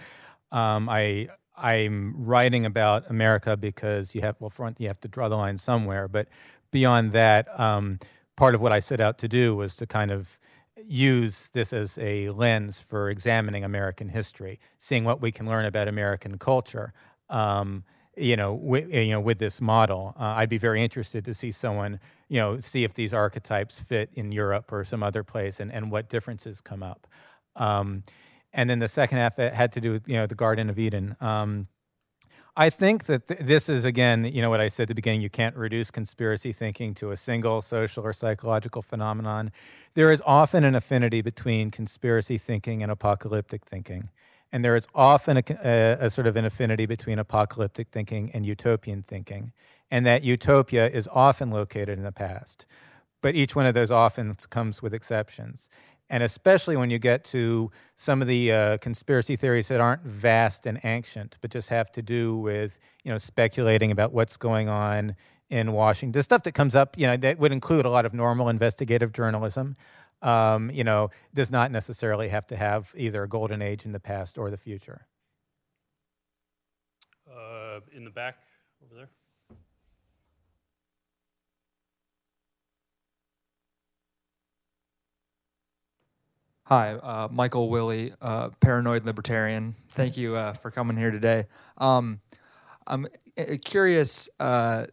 Um, I I'm writing about America because you have well, front you have to draw the line somewhere. But beyond that, um, part of what I set out to do was to kind of use this as a lens for examining American history, seeing what we can learn about American culture. Um, you know, with, you know, with this model, uh, I'd be very interested to see someone, you know, see if these archetypes fit in Europe or some other place, and, and what differences come up. Um, and then the second half had to do with you know the Garden of Eden. Um, I think that th- this is again, you know, what I said at the beginning. You can't reduce conspiracy thinking to a single social or psychological phenomenon. There is often an affinity between conspiracy thinking and apocalyptic thinking, and there is often a, a, a sort of an affinity between apocalyptic thinking and utopian thinking, and that utopia is often located in the past. But each one of those often comes with exceptions and especially when you get to some of the uh, conspiracy theories that aren't vast and ancient, but just have to do with you know speculating about what's going on in Washington. The stuff that comes up, you know, that would include a lot of normal investigative journalism. Um, you know, does not necessarily have to have either a golden age in the past or the future. Uh, in the back over there. Hi, uh, Michael Willie, uh, paranoid libertarian. Thank you uh, for coming here today. Um, I'm uh, curious uh,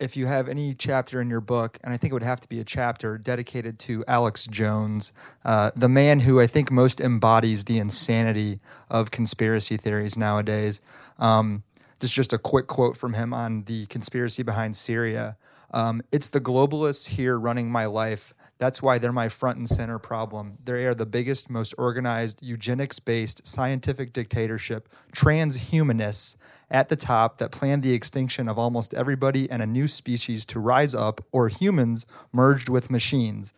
if you have any chapter in your book, and I think it would have to be a chapter dedicated to Alex Jones, uh, the man who I think most embodies the insanity of conspiracy theories nowadays. Um, just just a quick quote from him on the conspiracy behind Syria. Um, it's the globalists here running my life that's why they're my front and center problem. They are the biggest, most organized, eugenics based scientific dictatorship, transhumanists at the top that plan the extinction of almost everybody and a new species to rise up, or humans merged with machines.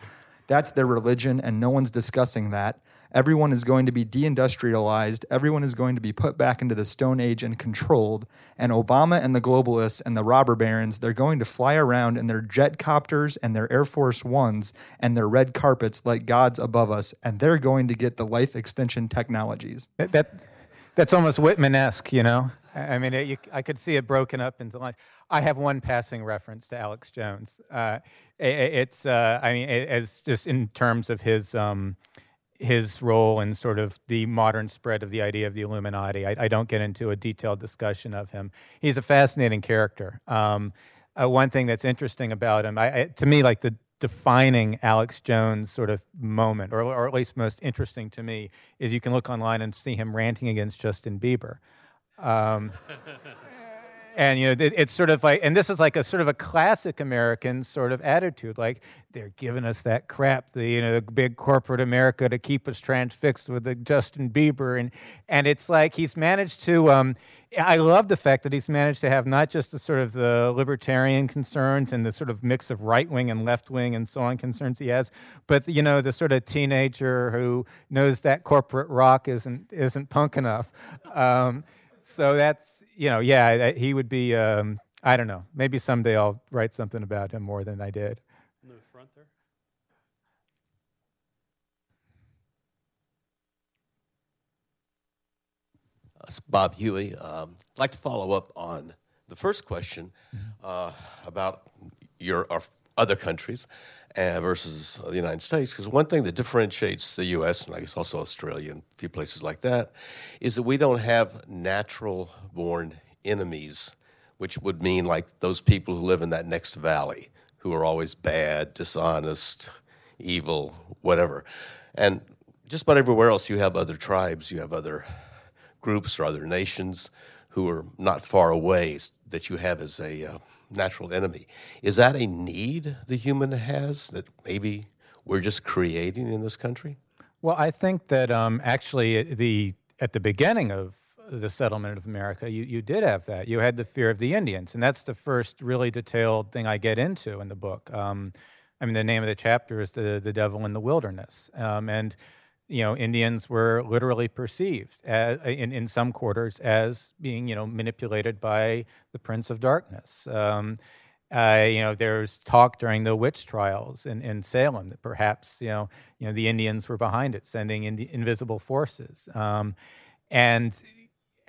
That's their religion, and no one's discussing that. Everyone is going to be deindustrialized. Everyone is going to be put back into the Stone Age and controlled. And Obama and the globalists and the robber barons, they're going to fly around in their jet copters and their Air Force Ones and their red carpets like gods above us. And they're going to get the life extension technologies. That, that that's almost Whitman esque, you know? I mean, it, you, I could see it broken up into lines. I have one passing reference to Alex Jones. Uh, it, it's, uh, I mean, it, as just in terms of his. Um, his role in sort of the modern spread of the idea of the Illuminati. I, I don't get into a detailed discussion of him. He's a fascinating character. Um, uh, one thing that's interesting about him, I, I, to me, like the defining Alex Jones sort of moment, or, or at least most interesting to me, is you can look online and see him ranting against Justin Bieber. Um, and you know it, it's sort of like and this is like a sort of a classic american sort of attitude like they're giving us that crap the you know the big corporate america to keep us transfixed with the justin bieber. And and it's like he's managed to um, i love the fact that he's managed to have not just the sort of the libertarian concerns and the sort of mix of right wing and left wing and so on concerns he has but you know the sort of teenager who knows that corporate rock isn't isn't punk enough. Um, so that's you know, yeah, he would be. Um, I don't know. Maybe someday I'll write something about him more than I did. In the front there. Uh, Bob Huey. Um, I'd like to follow up on the first question mm-hmm. uh, about your other countries uh, versus the United States. Because one thing that differentiates the U.S. and I guess also Australia and a few places like that is that we don't have natural born enemies which would mean like those people who live in that next valley, who are always bad, dishonest, evil, whatever. And just about everywhere else, you have other tribes, you have other groups or other nations who are not far away that you have as a uh, natural enemy. Is that a need the human has that maybe we're just creating in this country? Well, I think that um, actually the at the beginning of the settlement of America, you, you did have that. You had the fear of the Indians, and that's the first really detailed thing I get into in the book. Um, I mean, the name of the chapter is the the devil in the wilderness, um, and you know, Indians were literally perceived as, in in some quarters as being you know manipulated by the Prince of Darkness. Um, uh, you know, there's talk during the witch trials in, in Salem that perhaps you know, you know, the Indians were behind it, sending in invisible forces. Um, and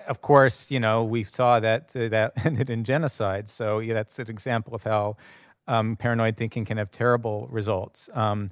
of course, you know, we saw that uh, that ended in genocide. So yeah, that's an example of how um, paranoid thinking can have terrible results. Um,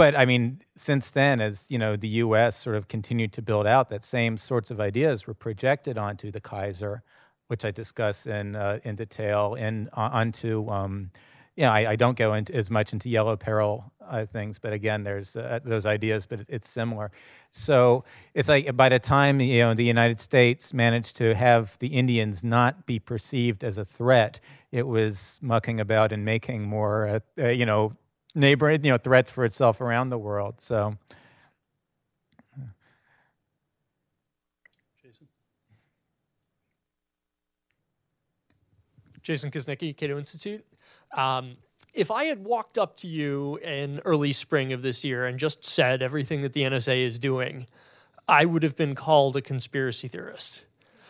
but I mean, since then, as you know, the U.S. sort of continued to build out, that same sorts of ideas were projected onto the Kaiser, which I discuss in uh, in detail, and onto um, you know, I, I, don't go into as much into yellow peril uh, things, but again, there's uh, those ideas, but it's similar. So it's like by the time you know the United States managed to have the Indians not be perceived as a threat, it was mucking about and making more, uh, uh, you know, neighbor, you know, threats for itself around the world. So. Jason Jason Kuznicki, Cato Institute. Um, if I had walked up to you in early spring of this year and just said everything that the NSA is doing, I would have been called a conspiracy theorist.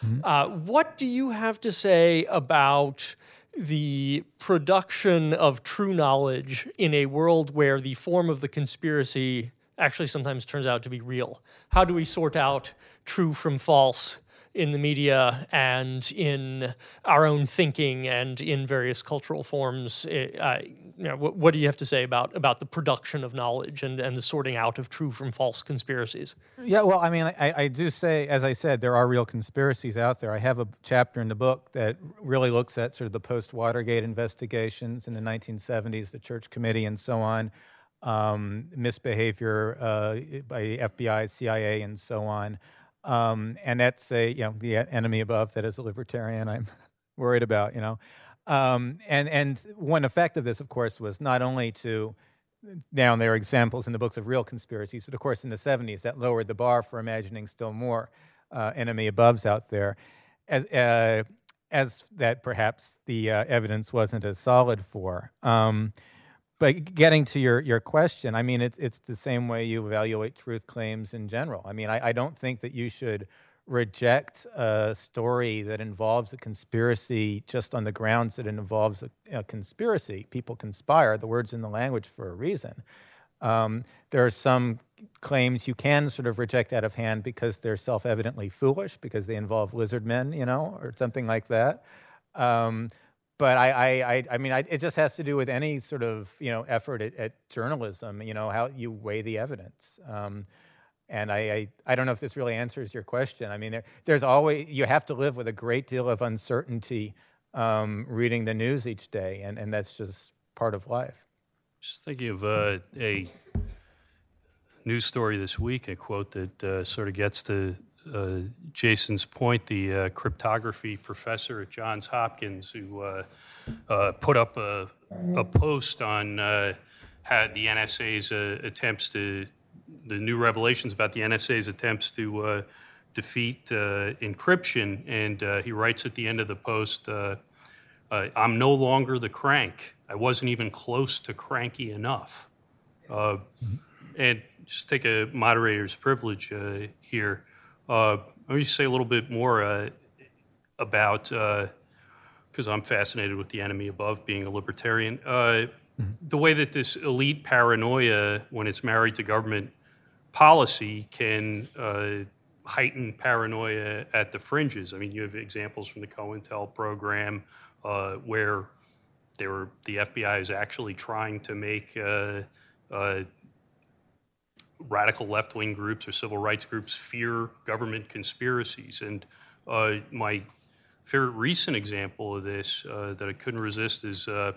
Mm-hmm. Uh, what do you have to say about the production of true knowledge in a world where the form of the conspiracy actually sometimes turns out to be real? How do we sort out true from false? In the media and in our own thinking and in various cultural forms. Uh, you know, what, what, do you have to say about about the production of knowledge and, and the sorting out of true from false conspiracies? Yeah, well, I mean, I, I do say, as I said, there are real conspiracies out there. I have a chapter in the book that really looks at sort of the post Watergate investigations in the 1970s, the Church Committee, and so on. Um, misbehavior uh, by FBI, CIA, and so on. Um, and that's a you know the enemy above that is a libertarian. I'm worried about you know, um, and and one effect of this, of course, was not only to now there are examples in the books of real conspiracies, but of course in the 70s that lowered the bar for imagining still more uh, enemy aboves out there, as, uh, as that perhaps the uh, evidence wasn't as solid for. Um, but getting to your, your question, I mean, it's, it's the same way you evaluate truth claims in general. I mean, I, I don't think that you should reject a story that involves a conspiracy just on the grounds that it involves a, a conspiracy. People conspire, the word's in the language for a reason. Um, there are some claims you can sort of reject out of hand because they're self evidently foolish, because they involve lizard men, you know, or something like that. Um, but I, I, I mean, I, it just has to do with any sort of you know effort at, at journalism. You know how you weigh the evidence. Um, and I, I, I, don't know if this really answers your question. I mean, there, there's always you have to live with a great deal of uncertainty um, reading the news each day, and, and that's just part of life. Just thinking of uh, a news story this week, a quote that uh, sort of gets to uh, Jason's point, the uh, cryptography professor at Johns Hopkins who uh, uh put up a, a post on uh, had the NSA's uh, attempts to the new revelations about the NSA's attempts to defeat encryption, and he writes at the end of the post, "I'm no longer the crank. I wasn't even close to cranky enough." and just take a moderator's privilege here. Uh, let me say a little bit more uh, about, because uh, I'm fascinated with the enemy above being a libertarian, mm-hmm. the way that this elite paranoia, when it's married to government policy, can heighten paranoia at the fringes. I mean, you have examples from the COINTEL program uh, where were, the FBI is actually trying to make uh, uh, radical left wing groups or civil rights groups fear government conspiracies. And uh, my favorite recent example of this uh, that I couldn't resist is uh,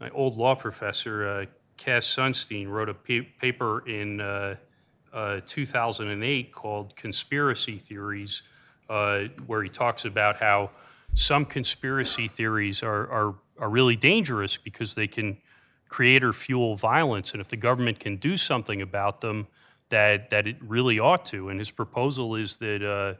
my old law professor, uh, Cass Sunstein, wrote a pa- paper in uh, uh, 2008 called Conspiracy Theories, where he talks about how some conspiracy theories are, are, are really dangerous because they can create or fuel violence. And if the government can do something about them, that, that it really ought to. And his proposal is that uh,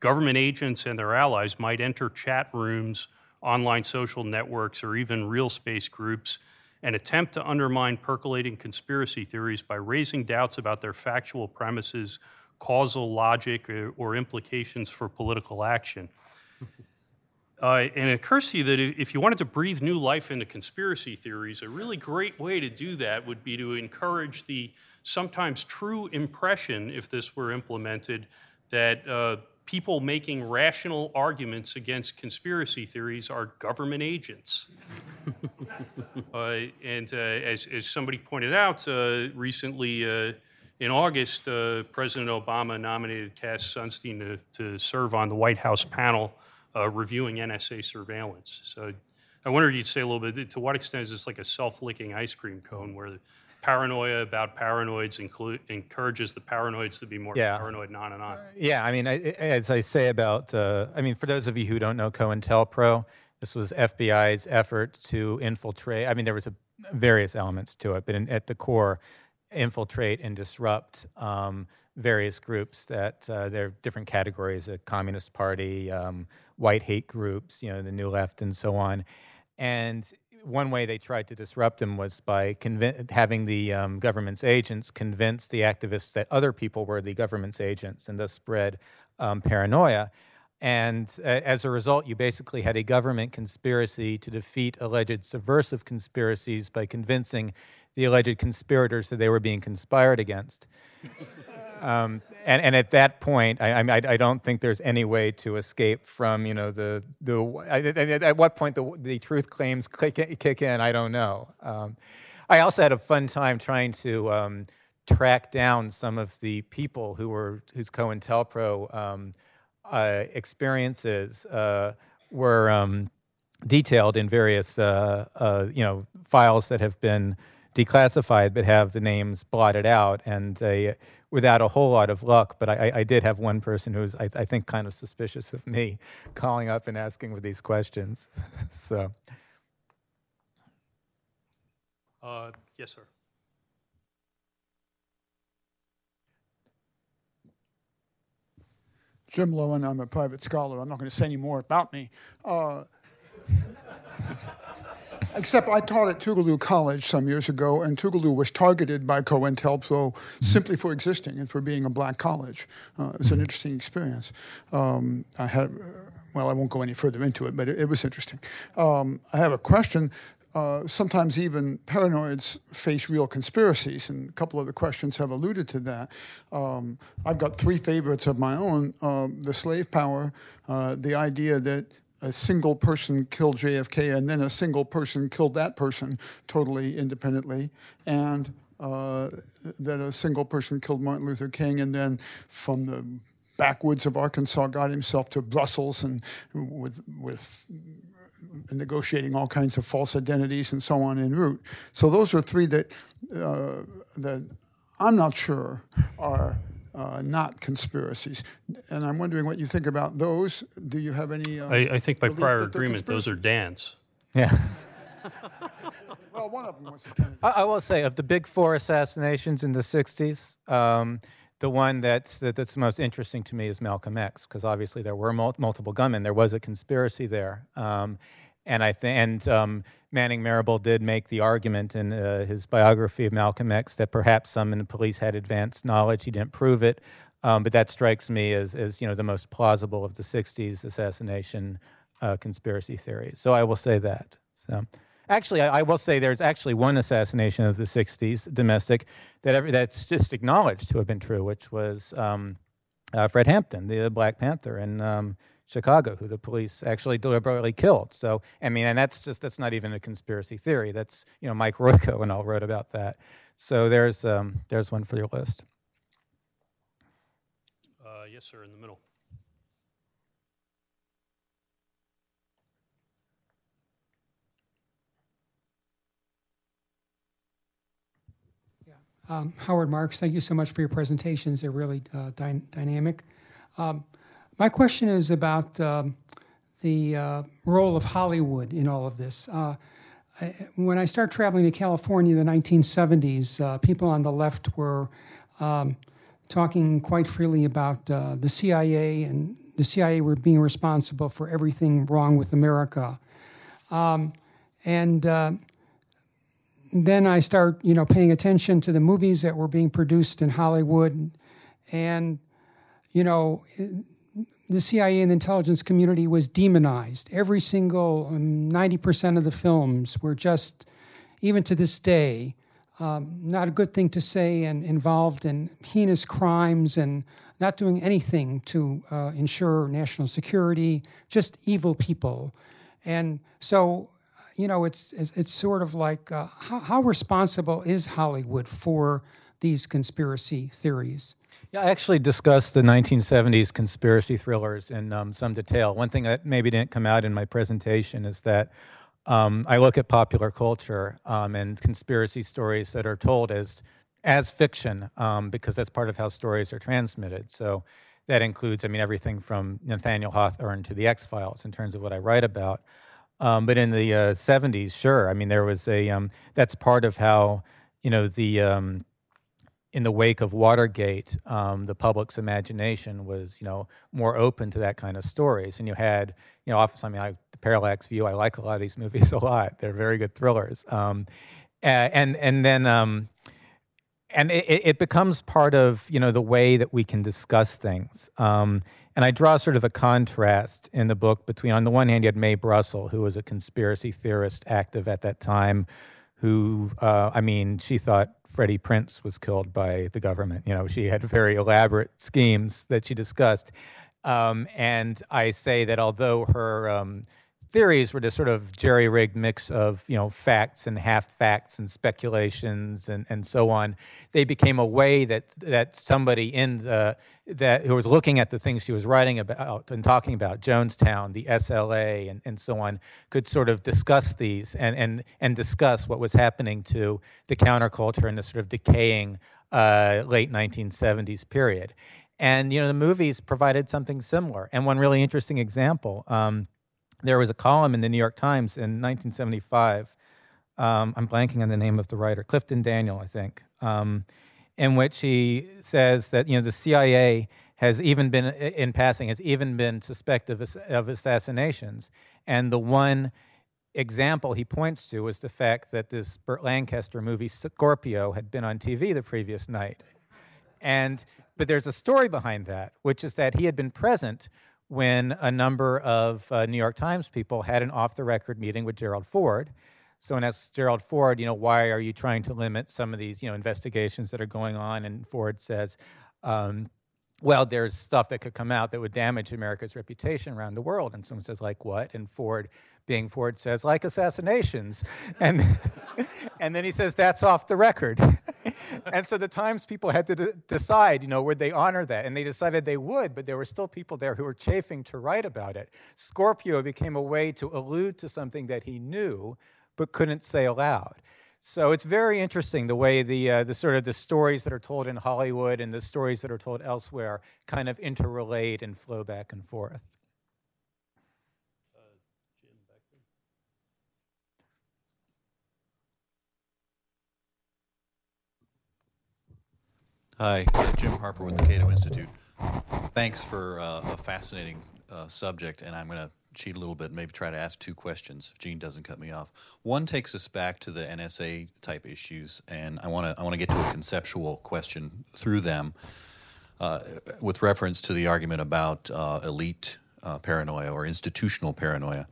government agents and their allies might enter chat rooms, online social networks, or even real space groups and attempt to undermine percolating conspiracy theories by raising doubts about their factual premises, causal logic, or, or implications for political action. Uh, and it occurs to you that if you wanted to breathe new life into conspiracy theories, a really great way to do that would be to encourage the sometimes true impression, if this were implemented, that uh, people making rational arguments against conspiracy theories are government agents. uh, and uh, as, as somebody pointed out uh, recently, uh, in August, uh, President Obama nominated Cass Sunstein to, to serve on the White House panel uh, reviewing NSA surveillance. So I wondered if you'd say a little bit to what extent is this like a self licking ice cream cone where the paranoia about paranoids inclu- encourages the paranoids to be more Yeah. paranoid and on and on? Yeah, I mean, I- as I say about, uh, I mean, for those of you who don't know COINTELPRO, this was FBI's effort to infiltrate. I mean, there was a, various elements to it, but in, at the core, infiltrate and disrupt um, various groups that uh, there are different categories: a Communist Party, um, white hate groups, you know, the New Left, and so on. And one way they tried to disrupt them was by convin- having the um, government's agents convince the activists that other people were the government's agents, and thus spread um, paranoia. And uh, as a result, you basically had a government conspiracy to defeat alleged subversive conspiracies by convincing the alleged conspirators that they were being conspired against. Um, and, and at that point, I, I, I don't think there's any way to escape from, you know, the, the I- at what point the, the truth claims kick, in, I don't know. Um, I also had a fun time trying to um, track down some of the people who were, whose COINTELPRO um, uh, experiences uh, were um, detailed in various, uh, uh, you know, files that have been declassified but have the names blotted out. And without a whole lot of luck, but I, I- I did have one person who was, I, I think, kind of suspicious of me calling up and asking for these questions. so, Uh, yes, sir. Jim Loewen, I'm a private scholar. I'm not going to say any more about me. Uh, except I taught at Tougaloo College some years ago, and Tougaloo was targeted by COINTELPRO simply for existing and for being a black college. Uh, it was an interesting experience. Um, I had, well, I won't go any further into it, but it, it was interesting. Um, I have a question. Uh, sometimes even paranoids face real conspiracies, and a couple of the questions have alluded to that. Um, I've got three favorites of my own um, the slave power, uh, the idea that a single person killed JFK and then a single person killed that person totally independently, and uh, that a single person killed Martin Luther King and then from the backwoods of Arkansas got himself to Brussels and with with negotiating all kinds of false identities and so on en route. So those are three that uh, that I'm not sure are uh, not conspiracies, and I'm wondering what you think about those. Do you have any? Uh, I, I think by prior agreement, those are Dan's. yeah. well, one of them was a Kennedy. I, I will say, of the big four assassinations in the 60s, um, the one that's, that, that's most interesting to me is Malcolm X, because obviously there were mul- multiple gunmen. There was a conspiracy there. Um, and I think, and um, Manning Marable did make the argument in uh, his biography of Malcolm X that perhaps some in the police had advanced knowledge. He didn't prove it, um, but that strikes me as, as you know the most plausible of the '60s assassination uh, conspiracy theories. So I will say that. So. Actually, I, I will say there's actually one assassination of the '60s, domestic, that every, that's just acknowledged to have been true, which was um, uh, Fred Hampton, the Black Panther in um, Chicago, who the police actually deliberately killed. So, I mean, and that's just that's not even a conspiracy theory. That's you know Mike Royko and all wrote about that. So there's um, there's one for your list. Uh, yes, sir, in the middle. Um, Howard Marks, thank you so much for your presentations. They're really uh, dy- dynamic. Um, my question is about um, the uh, role of Hollywood in all of this. Uh, I, when I started traveling to California in the 1970s, uh, people on the left were um, talking quite freely about uh, the CIA and the CIA were being responsible for everything wrong with America. Um, and uh, then I start, you know, paying attention to the movies that were being produced in Hollywood, and you know, the CIA and the intelligence community was demonized. Every single um, ninety percent of the films were just, even to this day, um, not a good thing to say, and involved in heinous crimes and not doing anything to uh, ensure national security. Just evil people, and so you know, it's it's, it's sort of like uh, how, how, responsible is Hollywood for these conspiracy theories? Yeah, I actually discussed the 1970s conspiracy thrillers in um, some detail. One thing that maybe didn't come out in my presentation is that um, I look at popular culture um, and conspiracy stories that are told as as fiction um, because that's part of how stories are transmitted. So that includes, I mean, everything from Nathaniel Hawthorne to the X Files in terms of what I write about. Um, but in the uh, 70s, sure. I mean, there was a, um, that's part of how, you know, the, in the wake of Watergate, um, the public's imagination was, you know, more open to that kind of stories. And you had, you know, often, I mean, I, the Parallax View, I like a lot of these movies a lot. They're very good thrillers. Um, and, and then, um, and it, it, becomes part of you know the way that we can discuss things. Um, and I draw sort of a contrast in the book between, on the one hand, you had Mae Brussell, who was a conspiracy theorist active at that time, who, uh, I mean, she thought Freddie Prinze was killed by the government. You know, she had very elaborate schemes that she discussed. Um, and I say that although her um, theories were this sort of jerry-rigged mix of you know facts and half facts and speculations and, and so on. They became a way that that somebody in the that who was looking at the things she was writing about and talking about Jonestown, the SLA, and, and so on, could sort of discuss these and and and discuss what was happening to the counterculture in the sort of decaying uh, late 1970s period. And you know the movies provided something similar. And one really interesting example. Um, there was a column in the New York Times in 1975. Um, I'm blanking on the name of the writer, Clifton Daniel, I think, um, in which he says that you know the CIA has even been, in passing, has even been suspected of, of assassinations, and the one example he points to is the fact that this Burt Lancaster movie Scorpio had been on TV the previous night, and but there's a story behind that, which is that he had been present when a number of uh, New York Times people had an off the record meeting with Gerald Ford. So, and asked Gerald Ford, you know, why are you trying to limit some of these, you know, investigations that are going on? And Ford says, um, well, there's stuff that could come out that would damage America's reputation around the world. And someone says, like what? And Ford, being Ford, says, like assassinations. And, and then he says, that's off the record. and so the Times people had to decide, you know, would they honor that? And they decided they would, but there were still people there who were chafing to write about it. Scorpio became a way to allude to something that he knew but couldn't say aloud. So it's very interesting the way the, uh, the sort of the stories that are told in Hollywood and the stories that are told elsewhere kind of interrelate and flow back and forth. Hi, Jim Harper with the Cato Institute. Thanks for uh, a fascinating uh, subject, and I'm going to cheat a little bit maybe try to ask two questions if Gene doesn't cut me off. One takes us back to the NSA type issues, and I want to I want to get to a conceptual question through them, uh, with reference to the argument about uh, elite uh, paranoia or institutional paranoia.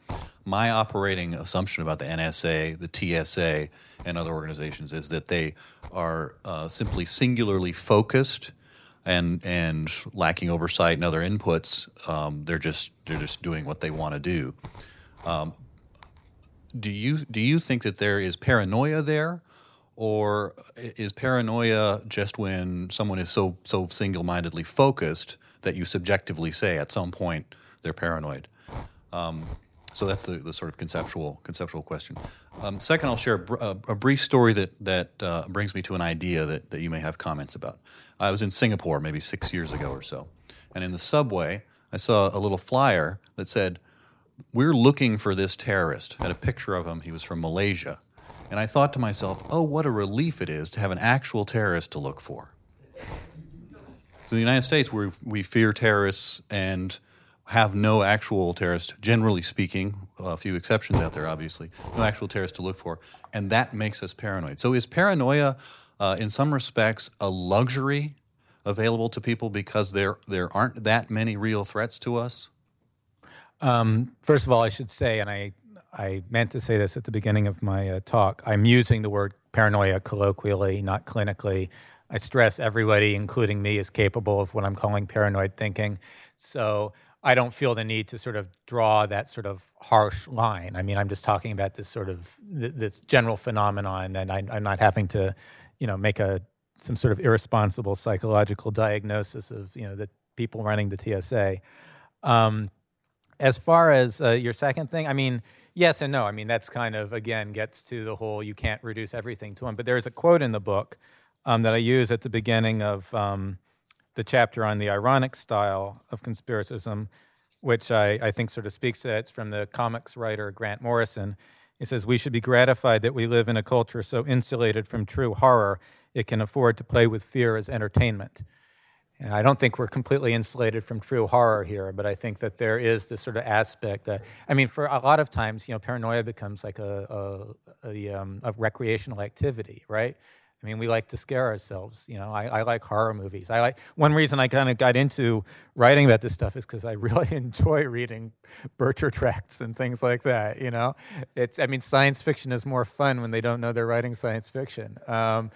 My operating assumption about the NSA, the TSA, and other organizations is that they are uh, simply singularly focused and and lacking oversight and other inputs. Um, they're just they're just doing what they want to do. Um, do you do you think that there is paranoia there, or is paranoia just when someone is so so single mindedly focused that you subjectively say at some point they're paranoid? Um, So that's the, the sort of conceptual conceptual question. Um, second, I'll share a, a, brief story that that uh, brings me to an idea that, that you may have comments about. I was in Singapore maybe six years ago or so, and in the subway I saw a little flyer that said, "We're looking for this terrorist." Had a picture of him. He was from Malaysia, and I thought to myself, "Oh, what a relief it is to have an actual terrorist to look for." So in the United States, we we fear terrorists and have no actual terrorist, generally speaking, a few exceptions out there, obviously, no actual terrorist to look for, and that makes us paranoid. So is paranoia, uh, in some respects, a luxury available to people because there there aren't that many real threats to us? Um, first of all, I should say, and I I meant to say this at the beginning of my uh, talk. I'm using the word paranoia colloquially, not clinically. I stress everybody, including me, is capable of what I'm calling paranoid thinking. So I don't feel the need to sort of draw that sort of harsh line. I mean, I'm just talking about this sort of th- this general phenomenon, and I, I'm not having to, you know, make a some sort of irresponsible psychological diagnosis of you know the people running the TSA. Um, as far as uh, your second thing, I mean, yes and no. I mean, that's kind of again gets to the whole you can't reduce everything to one. But there's a quote in the book um, that I use at the beginning of. Um, the chapter on the ironic style of conspiracism, which I, I think sort of speaks to that. It's from the comics writer Grant Morrison. He says, We should be gratified that we live in a culture so insulated from true horror it can afford to play with fear as entertainment. And I don't think we're completely insulated from true horror here, but I think that there is this sort of aspect that, I mean, for a lot of times, you know, paranoia becomes like a, a, a, um, a recreational activity, right? I mean, we like to scare ourselves. You know, I, I like horror movies. I like one reason I kind of got into writing about this stuff is because I really enjoy reading Bircher tracts and things like that. You know, it's I mean, science fiction is more fun when they don't know they're writing science fiction. Um,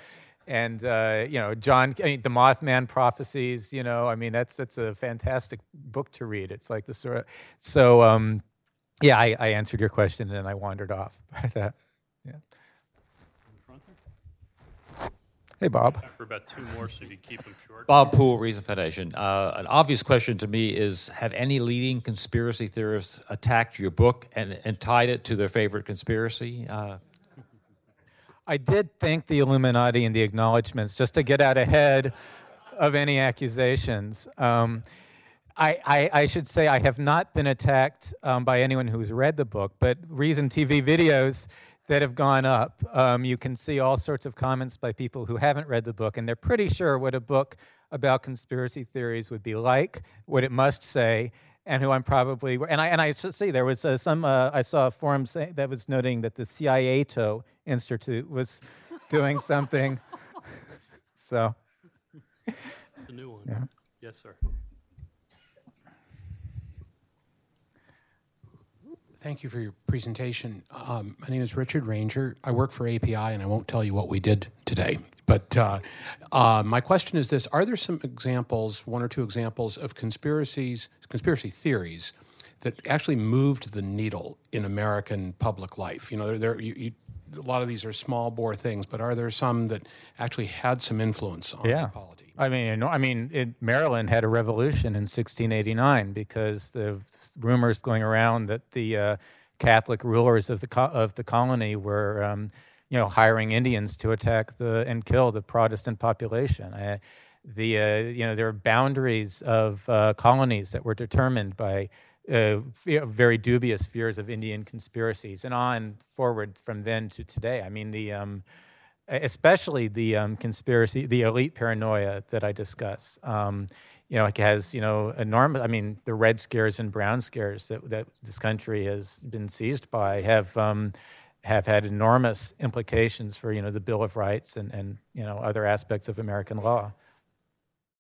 and uh, you know, John, I mean, the Mothman prophecies. You know, I mean, that's that's a fantastic book to read. It's like the sort of so. Um, yeah, I, I answered your question and I wandered off. But, uh, yeah. Hey, Bob. For about two more, so if you keep them short. Bob Poole, Reason Foundation. Uh, an obvious question to me is Have any leading conspiracy theorists attacked your book and, and tied it to their favorite conspiracy? Uh, I did thank the Illuminati in the acknowledgments just to get out ahead of any accusations. Um, I, I, I, should say I have not been attacked um, by anyone who's read the book, but Reason TV videos that have gone up. Um, you can see all sorts of comments by people who haven't read the book, and they're pretty sure what a book about conspiracy theories would be like, what it must say, and who I'm probably. And I and I see there was uh, some. Uh, I saw a forum say, that was noting that the CIATO Institute was doing something. so. The new one. Yeah. Yes, sir. Thank you for your presentation. Um, my name is Richard Ranger. I work for API, and I won't tell you what we did today. But uh, uh, my question is this: Are there some examples, one or two examples, of conspiracies, conspiracy theories that actually moved the needle in American public life? You know, there, there you, you, a lot of these are small bore things, but are there some that actually had some influence on yeah. polity? I mean, I mean, it, Maryland had a revolution in 1689 because the rumors going around that the uh, Catholic rulers of the co- of the colony were, um, you know, hiring Indians to attack the and kill the Protestant population. Uh, the uh, you know there are boundaries of uh, colonies that were determined by uh, very dubious fears of Indian conspiracies, and on forward from then to today. I mean the um, especially the um, conspiracy, the elite paranoia that I discuss. Um, you know, it has you know enormous. I mean, the red scares and brown scares that that this country has been seized by have. Um, have had enormous implications for you know the Bill of Rights and, and you know other aspects of American law.